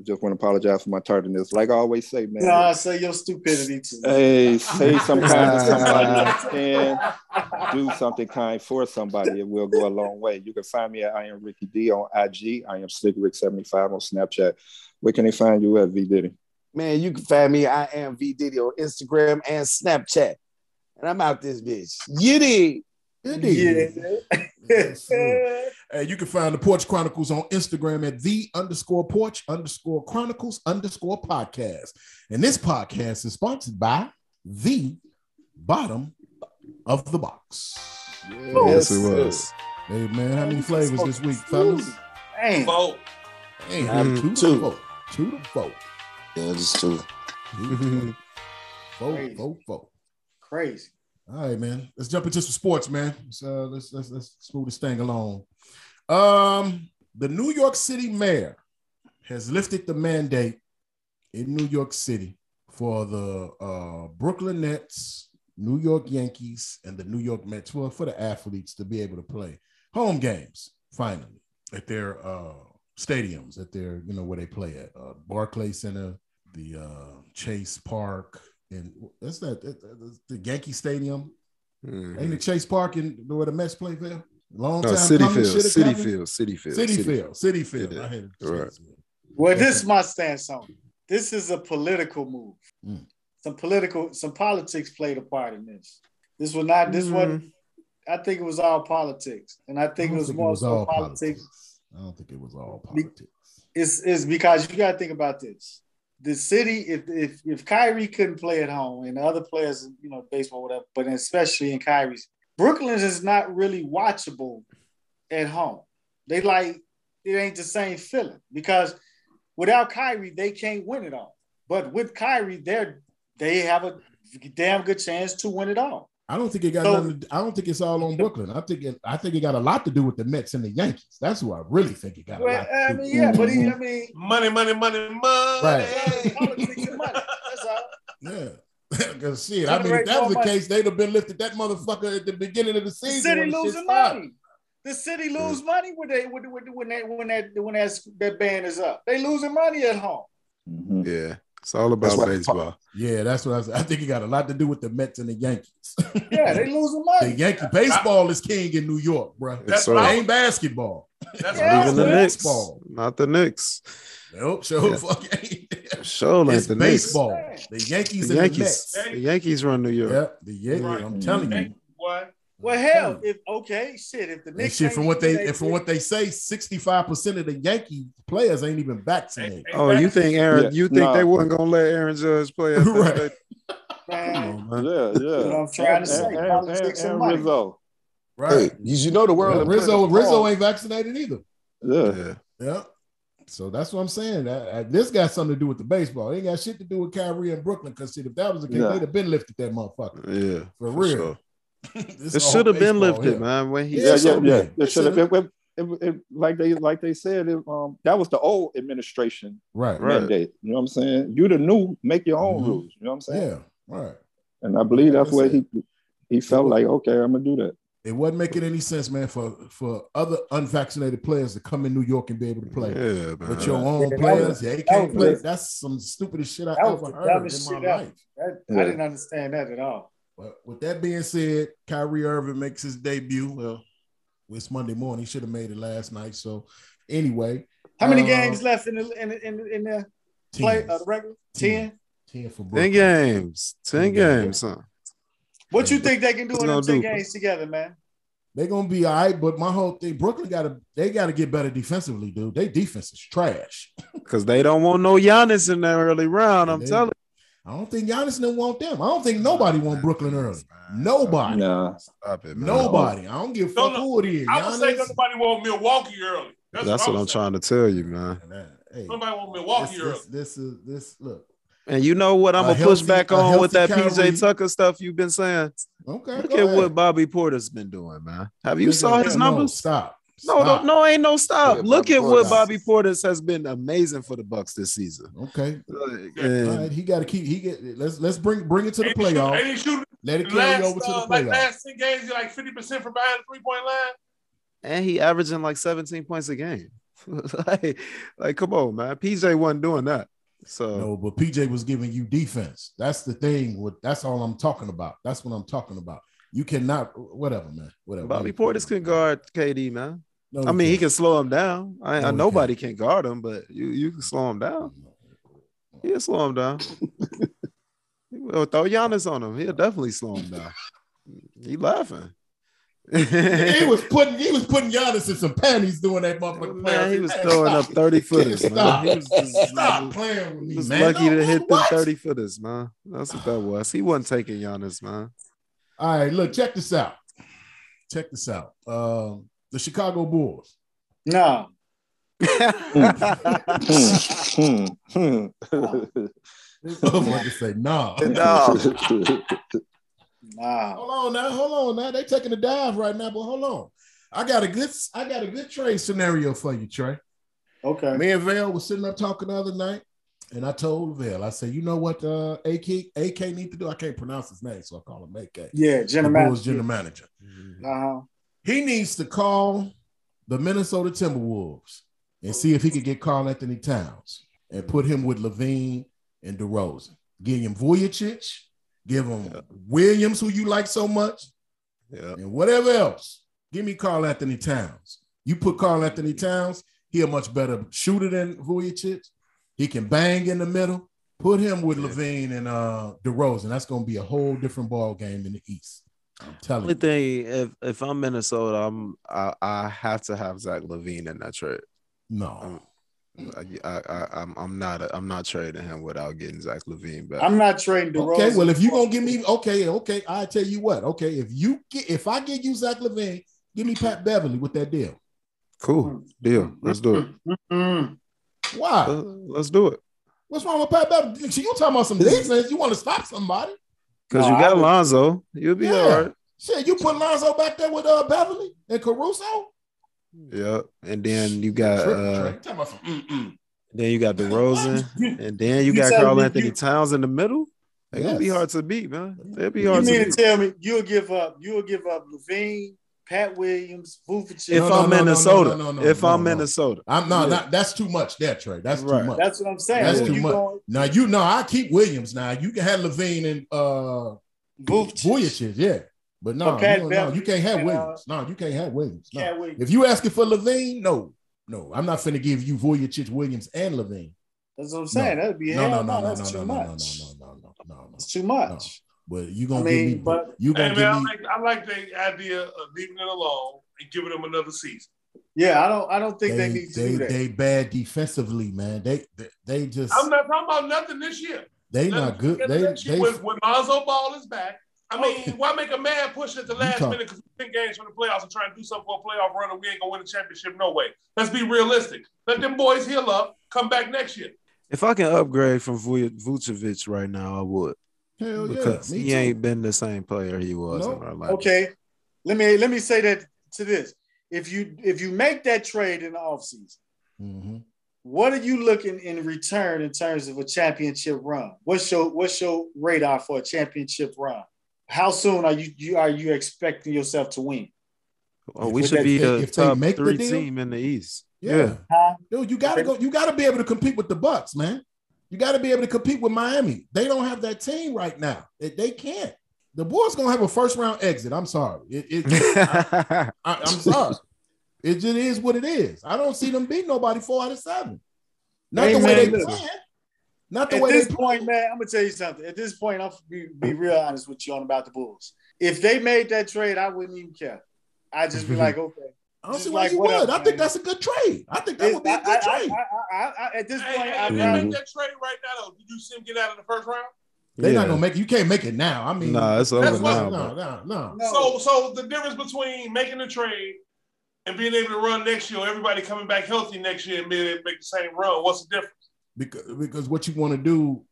I just want to apologize for my tardiness. Like I always say, man. Nah, say your stupidity too. Hey, say [LAUGHS] some kind to somebody [LAUGHS] and do something kind for somebody. It will go a long way. You can find me at I am Ricky D on IG. I am Slick Rick 75 on Snapchat. Where can they find you at V Diddy? Man, you can find me. I am V Diddy on Instagram and Snapchat. And I'm out this bitch. You dig? Indeed. Yeah. Yes, sir. [LAUGHS] You can find the Porch Chronicles on Instagram at the underscore porch underscore chronicles underscore podcast. And this podcast is sponsored by the bottom of the box. Yes, it was. Hey man, how many flavors this week, fellas? Damn. Vote. Hey, Mhm. two to Two. four. Two to four. Yeah, just true. Two to four. [LAUGHS] Crazy. Four, four, four. Crazy. All right, man. Let's jump into some sports, man. So let's let's let's move this thing along. Um, the New York City mayor has lifted the mandate in New York City for the uh, Brooklyn Nets, New York Yankees, and the New York Mets. Well, for the athletes to be able to play home games finally at their uh, stadiums that they're you know where they play at uh, Barclay Center, the uh, Chase Park, and that's that, that- that- the Yankee Stadium. Mhm. Ain't it Chase Park in where the Mets play there? Long No, time City coming, Field, shoulda City coming. Field, Citi Field, Citi Field, Citi Field. Yeah, I had it. right. Well, this is my stance on it. This is a political move. Mm. Some political, some politics played a part in this. This was not. This wasn't. I think it was all politics, and I I think it was think more was all politics. I don't think it was all Be- politics. It's, it's because you got to think about this. The city, if if if Kyrie couldn't play at home, and other players, you know, baseball, whatever, but especially in Kyrie's, Brooklyn is not really watchable at home. They like it ain't the same feeling because without Kyrie, they can't win it all. But with Kyrie, they're they have a damn good chance to win it all. I don't think it got So- nothing. To, I don't think it's all on Brooklyn. I think it. I think it got a lot to do with the Mets and the Yankees. That's who I really think it got. a Well, lot to I do mean, yeah, but he, I mean, Money, money, money, money. Right. money. That's all. Yeah. [LAUGHS] Because shit, I mean, if that was the more money. case, they'd have been lifted that motherfucker at the beginning of the The season. city losing money. The city lose money when they when, when, when that when that when that, that band is up. They losing money at home. Mhm. Yeah, it's all about baseball. Yeah, that's what I said. I think it got a lot to do with the Mets and the Yankees. [LAUGHS] Yeah, they losing the money. The Yankee baseball is king in New York, bro. That's what It ain't basketball. That's Yeah, what Even the man. Knicks, Baseball. not the Knicks. Nope, sure Yeah. fuck ain't. Show like It's the baseball. Man. The Yankees The and Yankees. the Mets. The Yankees run New York. Yep, the Yankees. Right. I'm telling you. Hey, boy. Well, hell, if okay, shit, if the And Knicks shit, from what even they that and from what they say, 65% of the Yankee players ain't even Hey, vaccinated. hey, Oh, you think Aaron? Yeah, you think nah. they wasn't gonna let Aaron Judge play? Right. [LAUGHS] Come on, man. Yeah, yeah. what I'm trying to say, And, and, politics and, and and money. Rizzo. Right. Hey, you you know the world. Yeah, Rizzo a Rizzo ain't vaccinated either. Yeah. Yeah. Yeah. So that's what I'm saying. That, uh, this got something to do with the baseball. It ain't got shit to do with Kyrie and Brooklyn. Because if that was the case, Yeah. they'd have been lifted that motherfucker. Yeah, For for real. sure. [LAUGHS] This It should have been lifted, here. man. When he Yeah, Yeah, yeah, yeah. It should have been it, it, like they like they said. It, um, that was the old administration Right. Right. You know what I'm saying? You the new, make your own Mhm. rules. You know what I'm saying? Yeah. Right. And I believe that's Like I where he he felt like, okay, I'm gonna do that. It wasn't making any sense, man, for for other unvaccinated players to come in New York and be able to play. Yeah, man. But your own Yeah, players, was- they can't was play. the- That's some stupidest shit I ever heard in my shit life. That, Yeah. I didn't understand that at all. But with that being said, Kyrie Irving makes his debut. Well, it's Monday morning. He should have made it last night. So anyway, How many uh, games left in the in the, in the, in the play ten. uh, the regular? Ten. Ten. Ten for Ten games. Ten Ten games, huh? What you think they can do What's in them ten do? games together, man? They're gonna be all right, but my whole thing, Brooklyn gotta they gotta get better defensively, dude. They defense is trash. [LAUGHS] Because they don't want no Giannis in that early round. I'm They- telling I don't think Giannis didn't want them. I don't think nobody want Brooklyn early. Nobody. Nah. Stop it, man. Nobody. I don't give a fuck no. who it is. I would say nobody want Milwaukee early. That's, That's what, what I'm trying to tell you, man. Hey, Nobody want this, Milwaukee early. this, this is this look. And you know what I'm gonna push back on with that Kyrie. PJ Tucker stuff you've been saying. Okay. Look go at ahead. what Bobby Portis's been doing, man. Have you Nigga, saw his no, numbers? Stop. No, no, no, ain't no stop. Yeah, Look Bobby at what Bobby Portis has been amazing for the Bucks this season. Okay. Like, All right. He got to keep. He get. Let's let's bring bring it to the Ain't he shoot- playoff. ain't he shooting Let it carry last, over to the uh, like playoff. last 10 games, you're like 50% from behind the three point line. and he averaging like 17 points a game. [LAUGHS] like, like, come on, man. PJ wasn't doing that. So No, but PJ was giving you defense. That's the thing. With that's all I'm talking about. That's what I'm talking about. You cannot. Whatever, man. Whatever. Bobby Portis can guard KD, man. No, I mean, he can't. can slow him down. I, No, I nobody can guard him, but you you can slow him down. He'll slow him down. [LAUGHS] He'll throw Giannis on him. He'll definitely slow him down. He laughing. he [LAUGHS] was putting he was putting Giannis in some panties doing that motherfucker. Man, he was Hey, throwing stop. up 30 footers, man. Stop. He was just- Stop playing with He me, was man. lucky No, to hit them 30 footers, man. That's what that was. He wasn't taking Giannis, man. All right, look, check this out. Check this out. Um, the Chicago Bulls. No. Hmm, hmm, hmm. Motherfucker say, nah. no. [LAUGHS] Nah. Hold on now, hold on now. They taking a dive right now, but hold on. I got a good, I got a good trade scenario for you, Trey. Okay. Me and Vale was sitting up talking the other night, and I told Vale, I said, you know what uh AK AK need to do? I can't pronounce his name, so I call him AK. Yeah, The general Bulls manager. general manager. Uh-huh. He needs to call the Minnesota Timberwolves and see if he could get Carl Anthony Towns and put him with LaVine and DeRozan. Give him Vucevic, give him Williams, who you like so much, Yeah. and whatever else. Give me Carl Anthony Towns. You put Carl Anthony Towns, he a much better shooter than Vucevic. He can bang in the middle. Put him with Yeah. LaVine and uh DeRozan. That's gonna be a whole different ball game in the East. I'm telling Only you. thing, if if I'm Minnesota, I'm I, I have to have Zach LaVine in that trade. No. I, I, I I'm I'm not I'm not trading him without getting Zach LaVine back. I'm not trading DeRozan. Okay, well, if you're gonna give me okay, okay, I tell you what, okay, if you get if I give you Zach LaVine, give me Pat Beverley with that deal. cool deal. Let's do it. Mm-mm. Why? Uh, Let's do it. What's wrong with Pat Beverley? You talking about some defense? You want to stop somebody? Because No, you got Lonzo, you'll be Yeah. all right. Shit, you put Lonzo back there with uh Beverley and Caruso? Yeah, and then you got uh, Trey, talking about some, mm-mm. then you got DeRozan, [LAUGHS] and then you You got Carl Anthony you- Towns in the middle. They're gonna be hard to beat, man. They'll be You hard to mean to beat. tell me you'll give up? You'll give up LaVine, Pat Williams, Vucevic? If No, no, I'm no, no, no, Minnesota, no, no, if I'm. Minnesota, I'm no, Yeah. not that's too much there, Trey. That's Right. too much. That's what I'm saying. That's too much. going- Now you know I keep Williams. Now you can have LaVine and uh Vucevic. Vucevic, yeah. But no, But Pat you, no, you can't have and, uh, Williams. No, you can't have Williams. No. Cat Williams. If you asking for LaVine, no, no, I'm not finna give you Vucevic, Williams, and LaVine. That's what I'm saying. That'd be No, hell no, no, no, no, no, That's no, too no, no, no, much. no, no, no, no, no. It's too much. But you I gonna mean, give me, but you Hey gonna man, I give me. like, I like the idea of leaving it alone and giving them another season. yeah, I don't. I don't think they, They, need to they, do that. they bad defensively, man. They, they, they just, I'm not talking about nothing this year. they Let not good. They, next they, when, when Lonzo Ball is back. I mean, Oh. why make a man push at the last talk- minute because we ten games from the playoffs and try to do something for a playoff run and we ain't gonna win the championship no way. Let's be realistic. Let them boys heal up, come back next year. if I can upgrade from Vu- Vucevic right now, I would hell yeah, because me he too. ain't been the same player he was No. in Orlando. Okay, let me let me say that to this. If you if you make that trade in the offseason, Mhm. what are you looking in return in terms of a championship run? What's your what's your radar for a championship run? How soon are you, you are you expecting yourself to win? Oh, we should be if they- the if top make the three deal- team in the East. Yeah. Yeah. Huh? Dude, you gotta go. You gotta be able to compete with the Bucks, man. You gotta be able to compete with Miami. They don't have that team right now. They, they can't. The Bulls gonna have a first round exit. I'm sorry. It, it, [LAUGHS] I, am sorry. It just is what it is. I don't see them beat nobody four out of seven. Not Hey, the way man, they look. play. Not the At way this they point, man, I'm gonna tell you something. At this point, I'm be, be real honest with you on about the Bulls. If they made that trade, I wouldn't even care. I'd just be [LAUGHS] like, okay. I don't see why like, you would. up, I think that's a good trade. I think that would be a good I- trade. I- I- I- at this Hey, point, hey, I'd if mm-hmm. make that trade right now, though, did you see him get out in the first round? They're Yeah. not gonna make it. You can't make it now. I mean, Nah, it's over That's now. no, no, no. No. So, so the difference between making the trade and being able to run next year, everybody coming back healthy next year and being able to make the same run, what's the difference? because because what you want to do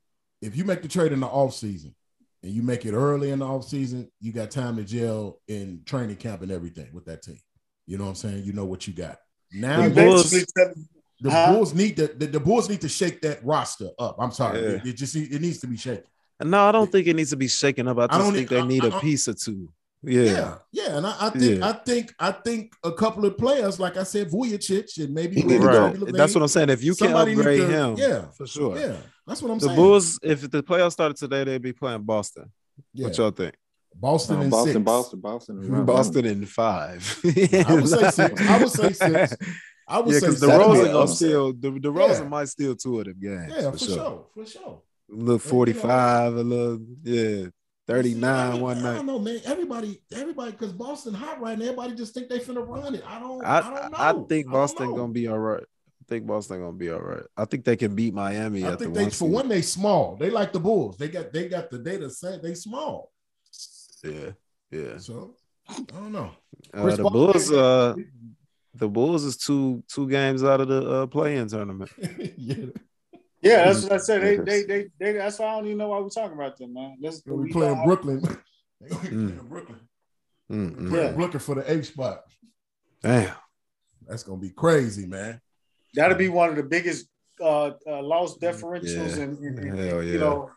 if you make the trade in the off season and you make it early in the off season, you got time to gel in training camp and everything with that team. You know what I'm saying? You know what you got. Now The Bulls- the Huh? Bulls need to the, the Bulls need to shake that roster up. I'm sorry, Yeah. it, it just it needs to be shaken. No, I don't think it needs to be shaken up. I I just don't think need- they need I- a I- piece or two. Yeah, Yeah. yeah, and I, I think Yeah. I think I think a couple of players, like I said, Vucevic and maybe He need to maybe. Right. LaVine, That's what I'm saying. If you can need upgrade to- him, yeah, for sure. Yeah, that's what I'm The saying. The Bulls, if the playoffs started today, they'd be playing Boston. yeah. What y'all think? Boston Uh, and Boston, six. Boston, Boston, [LAUGHS] is. Boston in five. [LAUGHS] I would say six. I would say six. [LAUGHS] I would Yeah, say because seven. DeRozan be gonna awesome. steal. The DeRozan Yeah. might steal two of them games. Yeah, for, for sure. sure, for sure. A little forty-five, a little yeah, thirty-nine one I night. don't know, man. Everybody, everybody, because Boston hot right now. Everybody just think they finna run it. I don't. I, I, don't know. I think Boston know. gonna be all right. I think Boston gonna be all right. I think they can beat Miami I at think the they, one for seed. one, they small. They like the Bulls. They got, they got the data set. They small. Yeah, yeah. So I don't know. Uh, the Bulls, uh, the Bulls is two two games out of the uh, play-in tournament. [LAUGHS] yeah, Yeah, that's what I said. They, they, they, they, that's why I don't even know why we're talking about them, man. Let's, we we playing don't- Brooklyn. [LAUGHS] They gonna be Mm. playing Brooklyn. Mm-mm. Playing Yeah. Brooklyn for the eighth spot. Damn. That's gonna be crazy, man. That'll be one of the biggest uh, uh loss differentials, Yeah. and, and- and, Hell you know,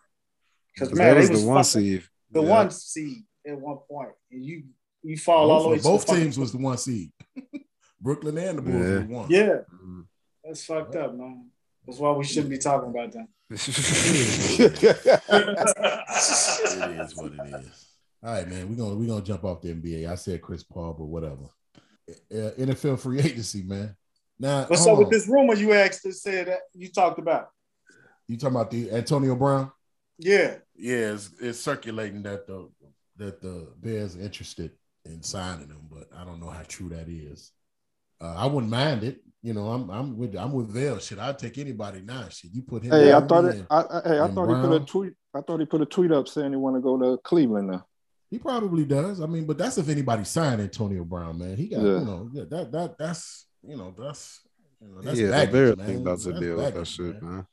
because man, that was they was the one fucking- seed. the Yeah. one seed at one point, and you you fall all the way. Both, to both the fucking- teams was the one seed. [LAUGHS] Brooklyn and the Bulls Yeah. was one. Yeah, Mm. That's fucked up, man. That's why we shouldn't be talking about that. [LAUGHS] It is what it is. All right, man. We're gonna we're gonna jump off the NBA. I said Chris Paul, but whatever. Uh, NFL free agency, man. Now, What's hold up with this rumor you asked to say that you talked about? You talking about the Antonio Brown? Yeah. Yeah, it's, it's circulating that the that the Bears are interested in signing him, but I don't know how true that is. Uh, I wouldn't mind it. You know, I'm I'm with I'm with Vail. Shit, I'd take anybody now. Shit, you put him. Hey, I thought it. I, I, hey, I and thought he put a tweet. I thought he put a tweet up saying he want to go to Cleveland now. He probably does. I mean, but that's if anybody signed Antonio Brown, man. He got Yeah. you know yeah, that that that's you know that's you know that's yeah, the Bears think about to deal with that baggage, shit, man. man.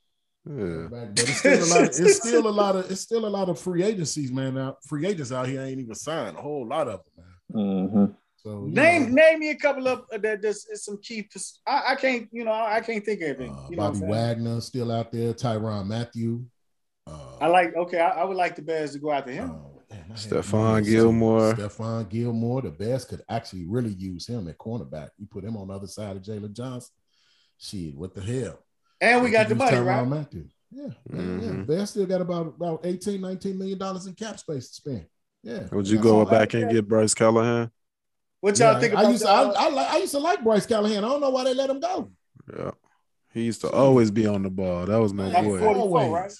Yeah. Back- But it's still a lot. Of, it's [LAUGHS] still a lot of. It's still a lot of free agencies, man. Now free agents out here ain't even signed a whole lot of them, man. Mm-hmm. So Name know, name me a couple of uh, that. There's is some key. I, I can't. You know. I can't think of anything. uh, You know Bobby Wagner still out there. Tyrann Mathieu. Uh, I like. Okay. I, I would like the Bears to go after him. oh, man, Stephon. Gilmore. Stephon Gilmore. The Bears could actually really use him at cornerback. You put him on the other side of Jaylon Johnson. Shit, what the hell? And we got the money, right? Matthew. Yeah, man, yeah. Bears still got about about 18, 19 million dollars in cap space to spend. Yeah. Would you That's go all back and get Bryce Callahan? What y'all Yeah, think I used to, I, I, like, I used to like Bryce Callahan. I don't know why they let him go. Yeah. He used to always be on the ball. That was my boy. 44, Always. right?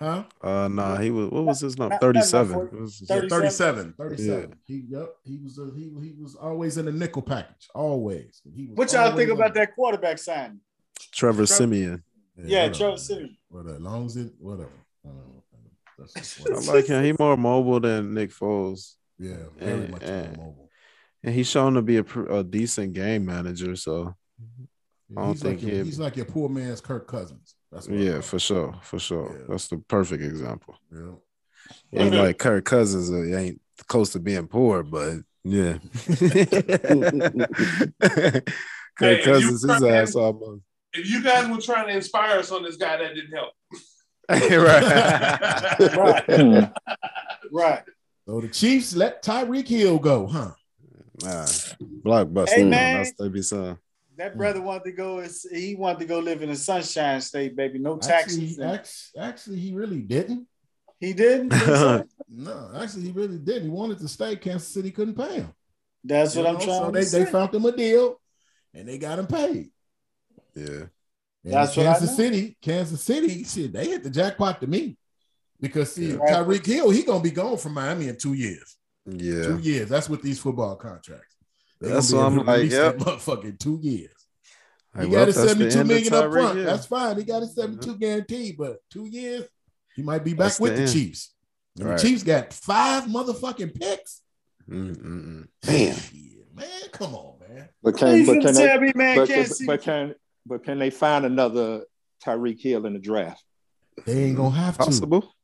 Huh? Uh nah, he was what was his number? Not- not 37. number It was- Yeah, 37. 37. 37. He, yep, he was a, he, he was always in the nickel package. Always. He was What y'all think about that quarterback signing? Trevor Trevor- Siemian. Yeah, whatever, Trevor. Siemian. Whatever. As long as it, whatever. I don't know. That's just I like him. He more mobile than Nick Foles. yeah, very And- much and- more mobile. And he's shown to be a, a decent game manager. So I don't he's, like think your, he's like your poor man's Kirk Cousins. That's what yeah, for sure. For sure. Yeah. That's the perfect example. Yeah. Ain't like Kirk Cousins uh, ain't close to being poor, but yeah. [LAUGHS] [LAUGHS] Kirk Hey, Cousins, his try- ass almost. If you guys were trying to inspire us on this guy, that didn't help. [LAUGHS] right. [LAUGHS] Right. Right. So the Chiefs let Tyreek Hill go, huh? Nah, blockbuster. Hey, man. man. That's they be saying. That brother wanted to go. He wanted to go live in the Sunshine State, baby? No taxes. Actually, act- actually, he really didn't. he didn't. [LAUGHS] No, actually, he really didn't. He wanted to stay. Kansas City couldn't pay him. That's You what I'm trying So to they, say. they found him a deal, and they got him paid. Yeah. And That's what I Kansas. City. Kansas City, shit, they hit the jackpot to me because see, Yeah. Tyreek Hill, he gonna be gone from Miami in two years. Yeah. Two years. That's with these football contracts. They That's gonna what I'm like, release yep. that motherfucker in two years. He got his that's the 72 end of million up front. Hill. That's fine. He got his 72 guaranteed, but two years, he might be back That's with the the. Chiefs. And Right. the Chiefs got five motherfucking picks. Mm-mm-mm. Damn. Shit, man, come on, man. But Please can but can tell they, me, man, but, can't but, see. but can but can they find another Tyreek Hill in the draft? They ain't gonna have to. Possible.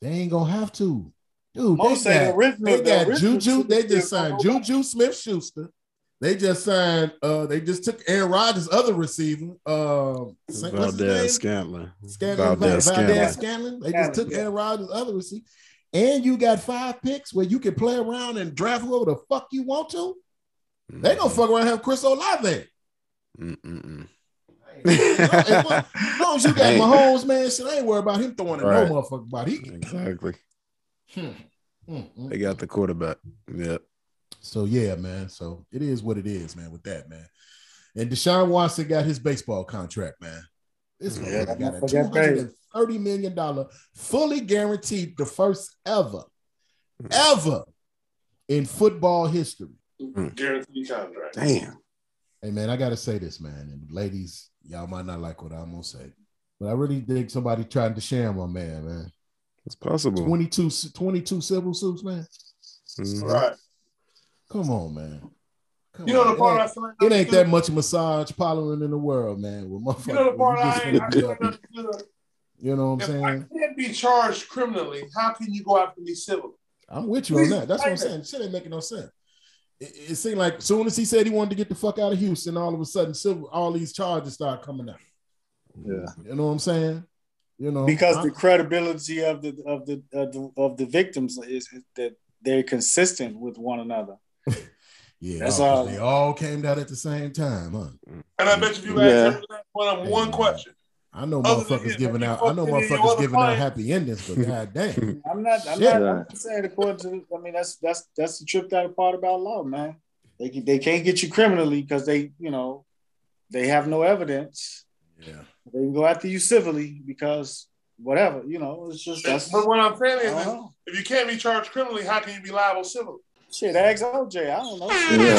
They ain't gonna have to. Dude, Most they say the got, original- they got original Juju. They just signed Juju Smith Schuster. They just signed. Uh, they just took Aaron Rodgers' other receiver. Um, Saint- what's his name? Valdes-Scantling. Scanlon, Valdez Valdez, Scantlin. They just took yeah. Aaron Rodgers' other receiver. And you got five picks where you can play around and draft whoever the fuck you want to. They Mm-hmm. gonna fuck around and have Chris Olave. Mm-mm-mm. As long as you got Hey. Mahomes, man, shit, I ain't worried about him throwing at Right. no motherfucker body. He- Exactly. Hmm. Mm, mm. They got the quarterback. Yep. So yeah, man. So it is what it is, man. With that, man. And Deshaun Watson got his baseball contract, man. This Yeah, motherfucker got a motherfucker two got paid. hundred and thirty million dollar, fully guaranteed, the first ever, ever in football history. Guaranteed contract. Damn. Hey man, I gotta say this, man. And ladies, y'all might not like what I'm gonna say, but I really dig somebody trying to sham my man, man. It's possible. 22, 22 civil suits, man. Mhm. Right. Come on, man. Come You know on. the It part I ain't- find It ain't that much massage parloring in the world, man. With motherfuckers, You know the part I ain't I be can't up- understand. You know what I'm I saying? can't be charged criminally, how can you go after me civilly? I'm with you on that. That's what I'm explain saying. Shit ain't making no sense. It, it seemed like as soon as he said he wanted to get the fuck out of Houston, all of a sudden, civil, all these charges start coming out. Yeah. You know what I'm saying? You know, because I- the credibility of the of the of the, of the victims is, is that they're consistent with one another. [LAUGHS] Yeah, That's 'cause all. They all came down at the same time, huh? And I bet you if you Yeah. ask every last one of them one question. I know Other motherfuckers you, giving out. I know motherfuckers what giving out happy endings, but [LAUGHS] god damn. I'm not. I'm Shit. not, I'm saying according to. I mean, that's that's that's the tripped out part about law, man. They can, they can't get you criminally because they, you know, they have no evidence. Yeah. They can go after you civilly because whatever, you know. It's just that's. But what I'm saying is, is, if you can't be charged criminally, how can you be liable civilly? Shit, ask OJ. I don't know. Yeah,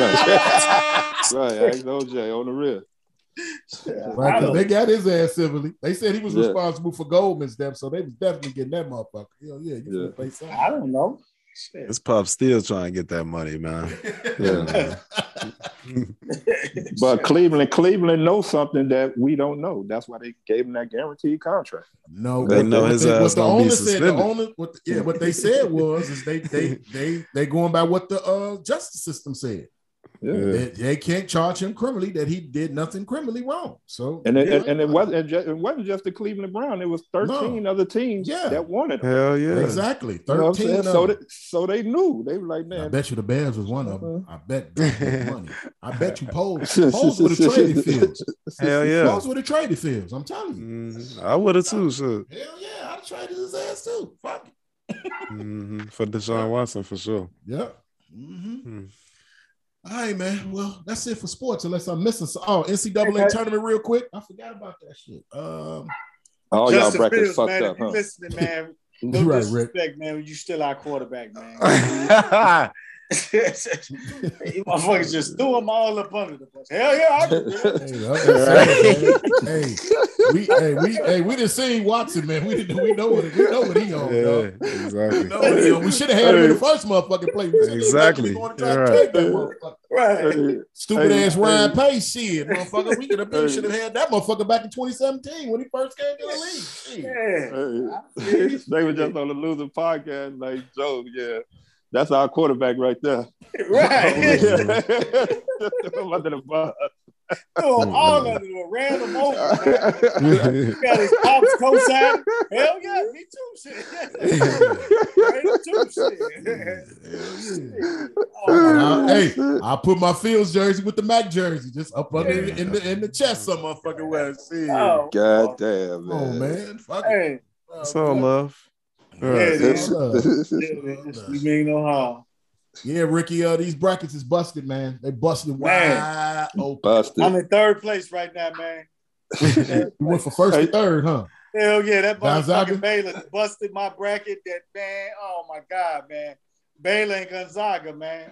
right. [LAUGHS] right. Ask OJ on the real. Right, I 'cause don't- they got his ass civilly. They said he was Yeah. responsible for Goldman's death, so they was definitely getting that motherfucker. Hell yeah, you Yeah. yeah. pay something. I don't know. Shit. This pup still trying to get that money, man. Yeah. [LAUGHS] [LAUGHS] But Cleveland, Cleveland knows something that we don't know. That's why they gave him that guaranteed contract. No, They know what his they- ass what the gonna be owner said. The owner, what the, yeah, what they said was is they they they they going by what the uh, justice system said. Yeah. They, they can't charge him criminally that he did nothing criminally wrong. So And it, yeah. and it wasn't and ju- it wasn't just the Cleveland Brown. It was 13 other teams Yeah. that wanted him. Hell yeah. exactly You know what I'm thirteen. So they, so they knew. They were like, man, I bet you the Bears was one of them. Uh-huh. I bet Duke money. I bet you Poles [LAUGHS] Poles would have traded Fields. Hell yeah. Poles would have traded Fields. I'm telling you. Mhm. I would have too, sure. Hell yeah, I'd have traded his ass too. Fuck it. hmm For Deshaun Watson, for sure. Yep. hmm Hmm. All right, man. Well, that's it for sports. Unless I'm missing some. Oh, NCAA Okay. tournament, real quick. I forgot about that shit. Um, all y'all Justin brackets Fields, fucked man, up, if you huh? listening, man, [LAUGHS] no you right, Rick. disrespect, man. You still our quarterback, man. [LAUGHS] [LAUGHS] you motherfuckers just threw them all up under the bus. Hell yeah, I can. Hey, I'm just saying, man. hey, we, hey, we, hey, we didn't see Watson, man. We didn't, we know what, we know what he on. Yeah, dog. We exactly. know what he on. We should have had him in the first motherfucking play. We Exactly. We going to try You're to right. take that. Right. Hey, Stupid Hey, ass Ryan hey. Pace shit, motherfucker. We could have been Hey. should have had that motherfucker back in 2017 when he first came to the league. Shit. Yeah. hey. [LAUGHS] they were just on the loser podcast, like Joe. Yeah, that's our quarterback right there. [LAUGHS] Right. [LAUGHS] I'm under [LAUGHS] the bus. Threw all oh, of the ran them over. Got his pops co-sign. Hell yeah, me too. Shit. Right, too. Shit. Oh, hey, I put my Fields jersey with the Mac jersey just up under the, in the in the chest. Some motherfucking way. See, oh, God damn, oh man. man, fuck it. Hey, oh, It's all love. Yeah, Right. it is. Uh, Yeah, [LAUGHS] it's- You mean no harm. yeah, Ricky. Uh, these brackets is busted, man. They busted Man. wide open. Busted. I'm in third place right now, man. [LAUGHS] We went for first and third, huh? Hell yeah, that Gonzaga? motherfucking Baylor busted my bracket. That man, oh my god, man, Baylor and Gonzaga, man.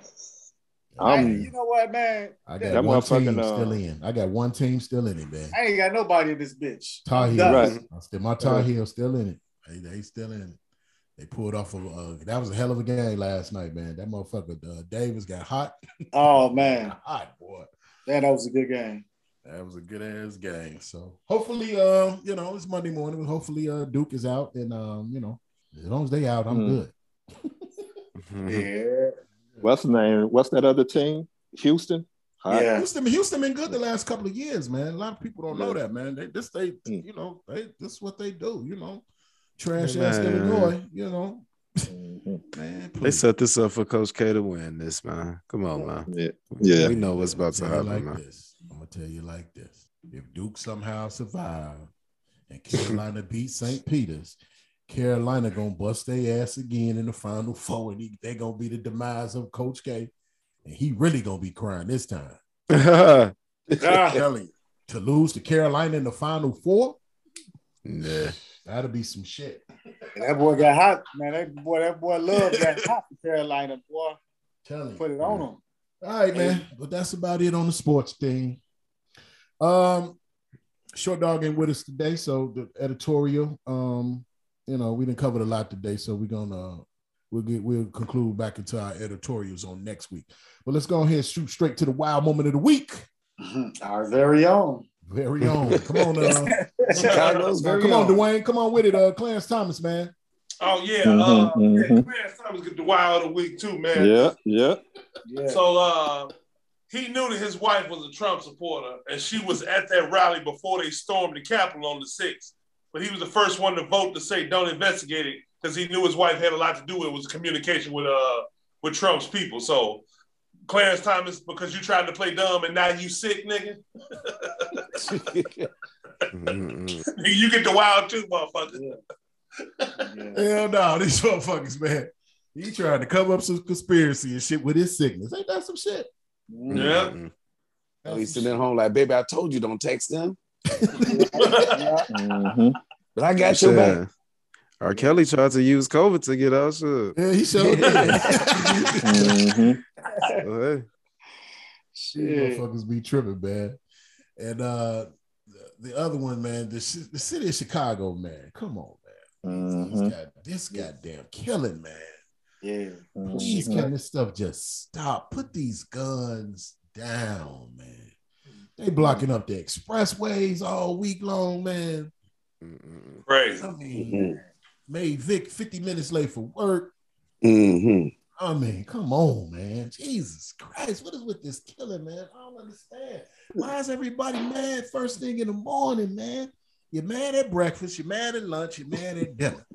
I, I'm- you know what, man? I That got one team uh, still in. I got one team still in it, man. I ain't got nobody in this bitch. Tar Heels. Right. Still, my Tar Heels still in it. They, they still in it. They pulled off of uh, that was a hell of a game last night, man. That motherfucker uh, Davis got hot, [LAUGHS] Oh man, hot boy. man, that was a good game. That was a good ass game. So hopefully, uh, you know, it's Monday morning. Hopefully, uh, Duke is out, and um, you know, as long as they out, I'm Mm. good. Mhm. Yeah, What's the name? What's that other team? Houston. Hot. Yeah. Houston, Houston been good the last couple of years, man. A lot of people don't know that, man. They this they, Mm. you know, they this is what they do, you know. Trash Hey, ass man. Illinois, you know, Mhm. man. They set this up for Coach K to win this, man. Come on, man. Yeah. Yeah. We know what's about to I'll tell you happen, like man. this. I'm gonna tell you like this: if Duke somehow survive and Carolina [LAUGHS] beat St. Peter's, Carolina gonna bust their ass again in the Final Four, and he, they gonna be the demise of Coach K, and he really gonna be crying this time. [LAUGHS] Telling you, to lose to Carolina in the Final Four, yeah. That'll be some shit. that boy got hot, man. That boy, that boy love got hot for Carolina, boy. Tell him. Put it on him. All right, man. But that's about it on the sports thing. Um, short dog ain't with us today, so the editorial. Um, you know, we didn't cover a lot today, so we're gonna we'll get we'll conclude back into our editorials on next week. But let's go ahead and shoot straight to the wild moment of the week. [LAUGHS] Our very own. Very own. Come on, uh, [LAUGHS] Chicago's very come on, own. Dwayne. Come on with it, uh, Clarence Thomas, man. Oh yeah, Mhm, uh, mhm. yeah, Clarence Thomas get the wild of the week too, man. Yeah. Yeah. Yeah. So uh, he knew that his wife was a Trump supporter, and she was at that rally before they stormed the Capitol on the sixth. But he was the first one to vote to say don't investigate it because he knew his wife had a lot to do with it was communication with uh with Trump's people. So Clarence Thomas because you tried to play dumb and now you sick, nigga. [LAUGHS] [LAUGHS] You get the wild too, motherfucker. [LAUGHS] Hell no, these motherfuckers, man. He tried to come up some conspiracy and shit with his sickness. Ain't that some shit? Yeah. Mm-mm. Oh, he's sitting at home like, baby, I told you don't text them, Mhm. but I got your back. Yeah. R. Kelly tried to use COVID to get out shit. Yeah, he sure did. So, hey. These motherfuckers be tripping, man. And uh the, the other one, man, the, the city of Chicago, man. Come on, man. This, Mhm. guy, this goddamn killing, man. Yeah. Please, Mhm. can this stuff just stop? Put these guns down, man. They blocking up the expressways all week long, man. Crazy. I mean, Mhm. made Vic 50 minutes late for work. hmm I mean, come on, man. Jesus Christ. What is with this killing, man? I don't understand. Why is everybody mad first thing in the morning, man? You're mad at breakfast, you're mad at lunch, you're mad at dinner.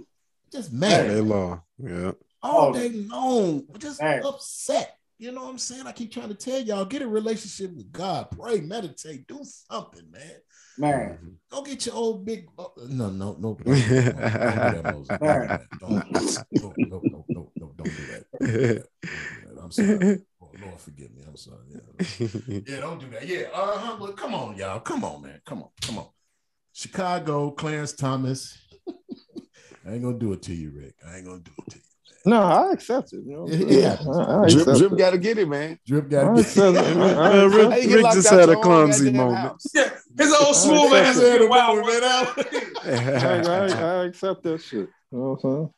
Just mad All day long. Yeah. all Oh. day long. Just Man. upset. You know what I'm saying? I keep trying to tell y'all, get a relationship with God. Pray, meditate, do something, man. Man, Go get your old big. oh, no, no, no. Don't, don't do that, Moses. Don't do that. Don't, no, no, no, no, no, don't do that. Don't do that. Don't do that. I'm sorry. Oh, Lord, forgive me. I'm sorry. Yeah, [LAUGHS] yeah don't do that. Yeah. Uh huh. Well, come on, y'all. Come on, man. Come on. Come on. Chicago, Clarence Thomas. [LAUGHS] I ain't gonna do it to you, Rick. I ain't gonna do it to you. No, I accept it. You know? It- it I. I Drip, drip got to get it, man. Drip got to get it. I- [LAUGHS] I Rick, accept How you get Rick just had a clumsy moment. Yeah, his old smooth I ass said said, it, "Wow, man. I, I, I accept that shit. You know what I'm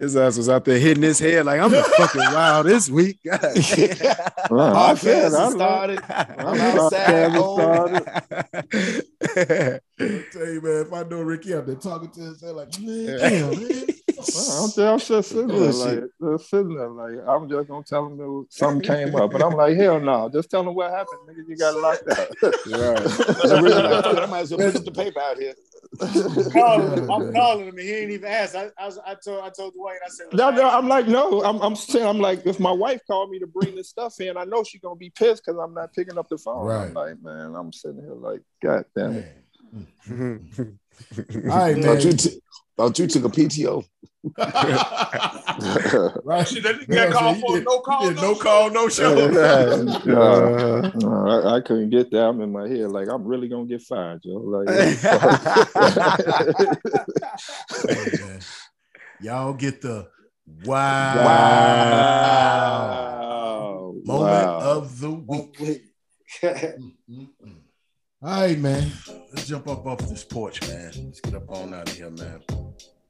His ass was out there hitting his head like I'm the [LAUGHS] fucking wild this week. [LAUGHS] God damn. Right, Podcast I has started. I'm outside. Podcast started. I tell you, man, if I know Ricky out there talking to himself, like, man, damn, man. I'm I'm just sitting there, like, just sitting there, like, I'm just gonna tell him that something came up, but I'm like, hell no, just tell him what happened, nigga. You got locked out. [LAUGHS] I might as well put the paper out here. Calling him. I'm calling him. and He ain't even asked. I, I, was, I told I told Dwayne. I said, No, no, I'm like, no, I'm, I'm saying, I'm like, if my wife called me to bring this stuff in, I know she's gonna be pissed because I'm not picking up the phone. Right. I'm like, man, I'm sitting here like, god damn it. [LAUGHS] Man. All right, man. Thought you, t- thought you took a PTO. [LAUGHS] right. Shit, that nigga Yeah, got called so for you a no call, no, no call, no [LAUGHS] show. [LAUGHS] Uh, No, I, I couldn't get that. I'm in my head like I'm really gonna get fired, Joe. Like, Hey, man. Y'all get the wow, wow, moment wow. of the week. All right, man. Let's jump up off this porch, man. Let's get up on out of here, man.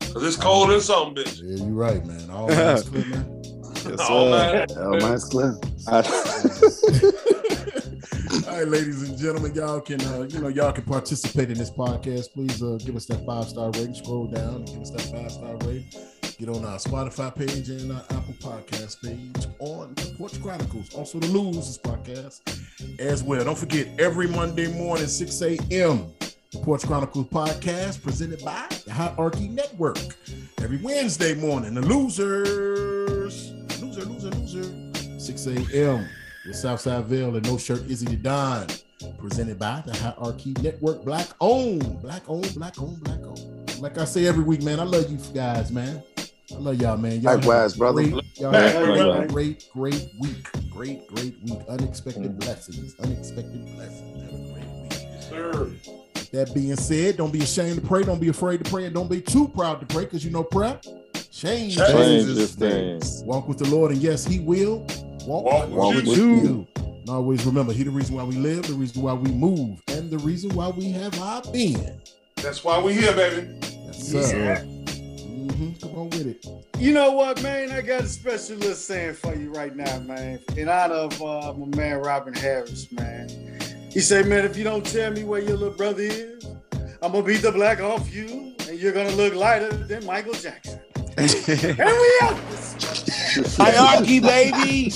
Cause it's cold and something, bitch. Yeah, you're right, man. All that's clear, man. [LAUGHS] yes, All sir. that. Oh, mine's clear. [LAUGHS] All right, ladies and gentlemen, y'all can uh, you know y'all can participate in this podcast. Please uh, give us that five star rating. Scroll down, and give us that five star rating. Get on our Spotify page and our Apple Podcast page on the Porch Chronicles. Also, the Losers Podcast as well. Don't forget every Monday morning, 6 a.m. The Porch Chronicles podcast presented by the Hierarchy Network. Every Wednesday morning, the Losers, loser, loser, loser, 6 a.m. with Southsideville and No Shirt Izzy the Don, presented by the Hierarchy Network. Black owned, black owned, black owned, black owned. Like I say every week, man, I love you guys, man. I love y'all, man. Y'all have a Likewise, brother. Great, y'all Yeah, have a great, great, great week. Great, great week. Unexpected mm-hmm. blessings. Unexpected blessings. Have a great week. Sir. That being said, don't be ashamed to pray. Don't be afraid to pray, and don't be too proud to pray, because you know prayer change. Change Changes things. Walk with the Lord, and yes, He will walk, Walk walk with with you. you. And always remember, He the reason why we live, the reason why we move, and the reason why we have our being. That's why we here, baby. Yes, sir. Mhm. Come on with it. You know what, man? I got a special little saying for you right now, man. In honor of uh, my man Robin Harris, man. He said, man, if you don't tell me where your little brother is, I'm gonna beat the black off you, and you're gonna look lighter than Michael Jackson. [LAUGHS] and we out. Hierarchy, baby.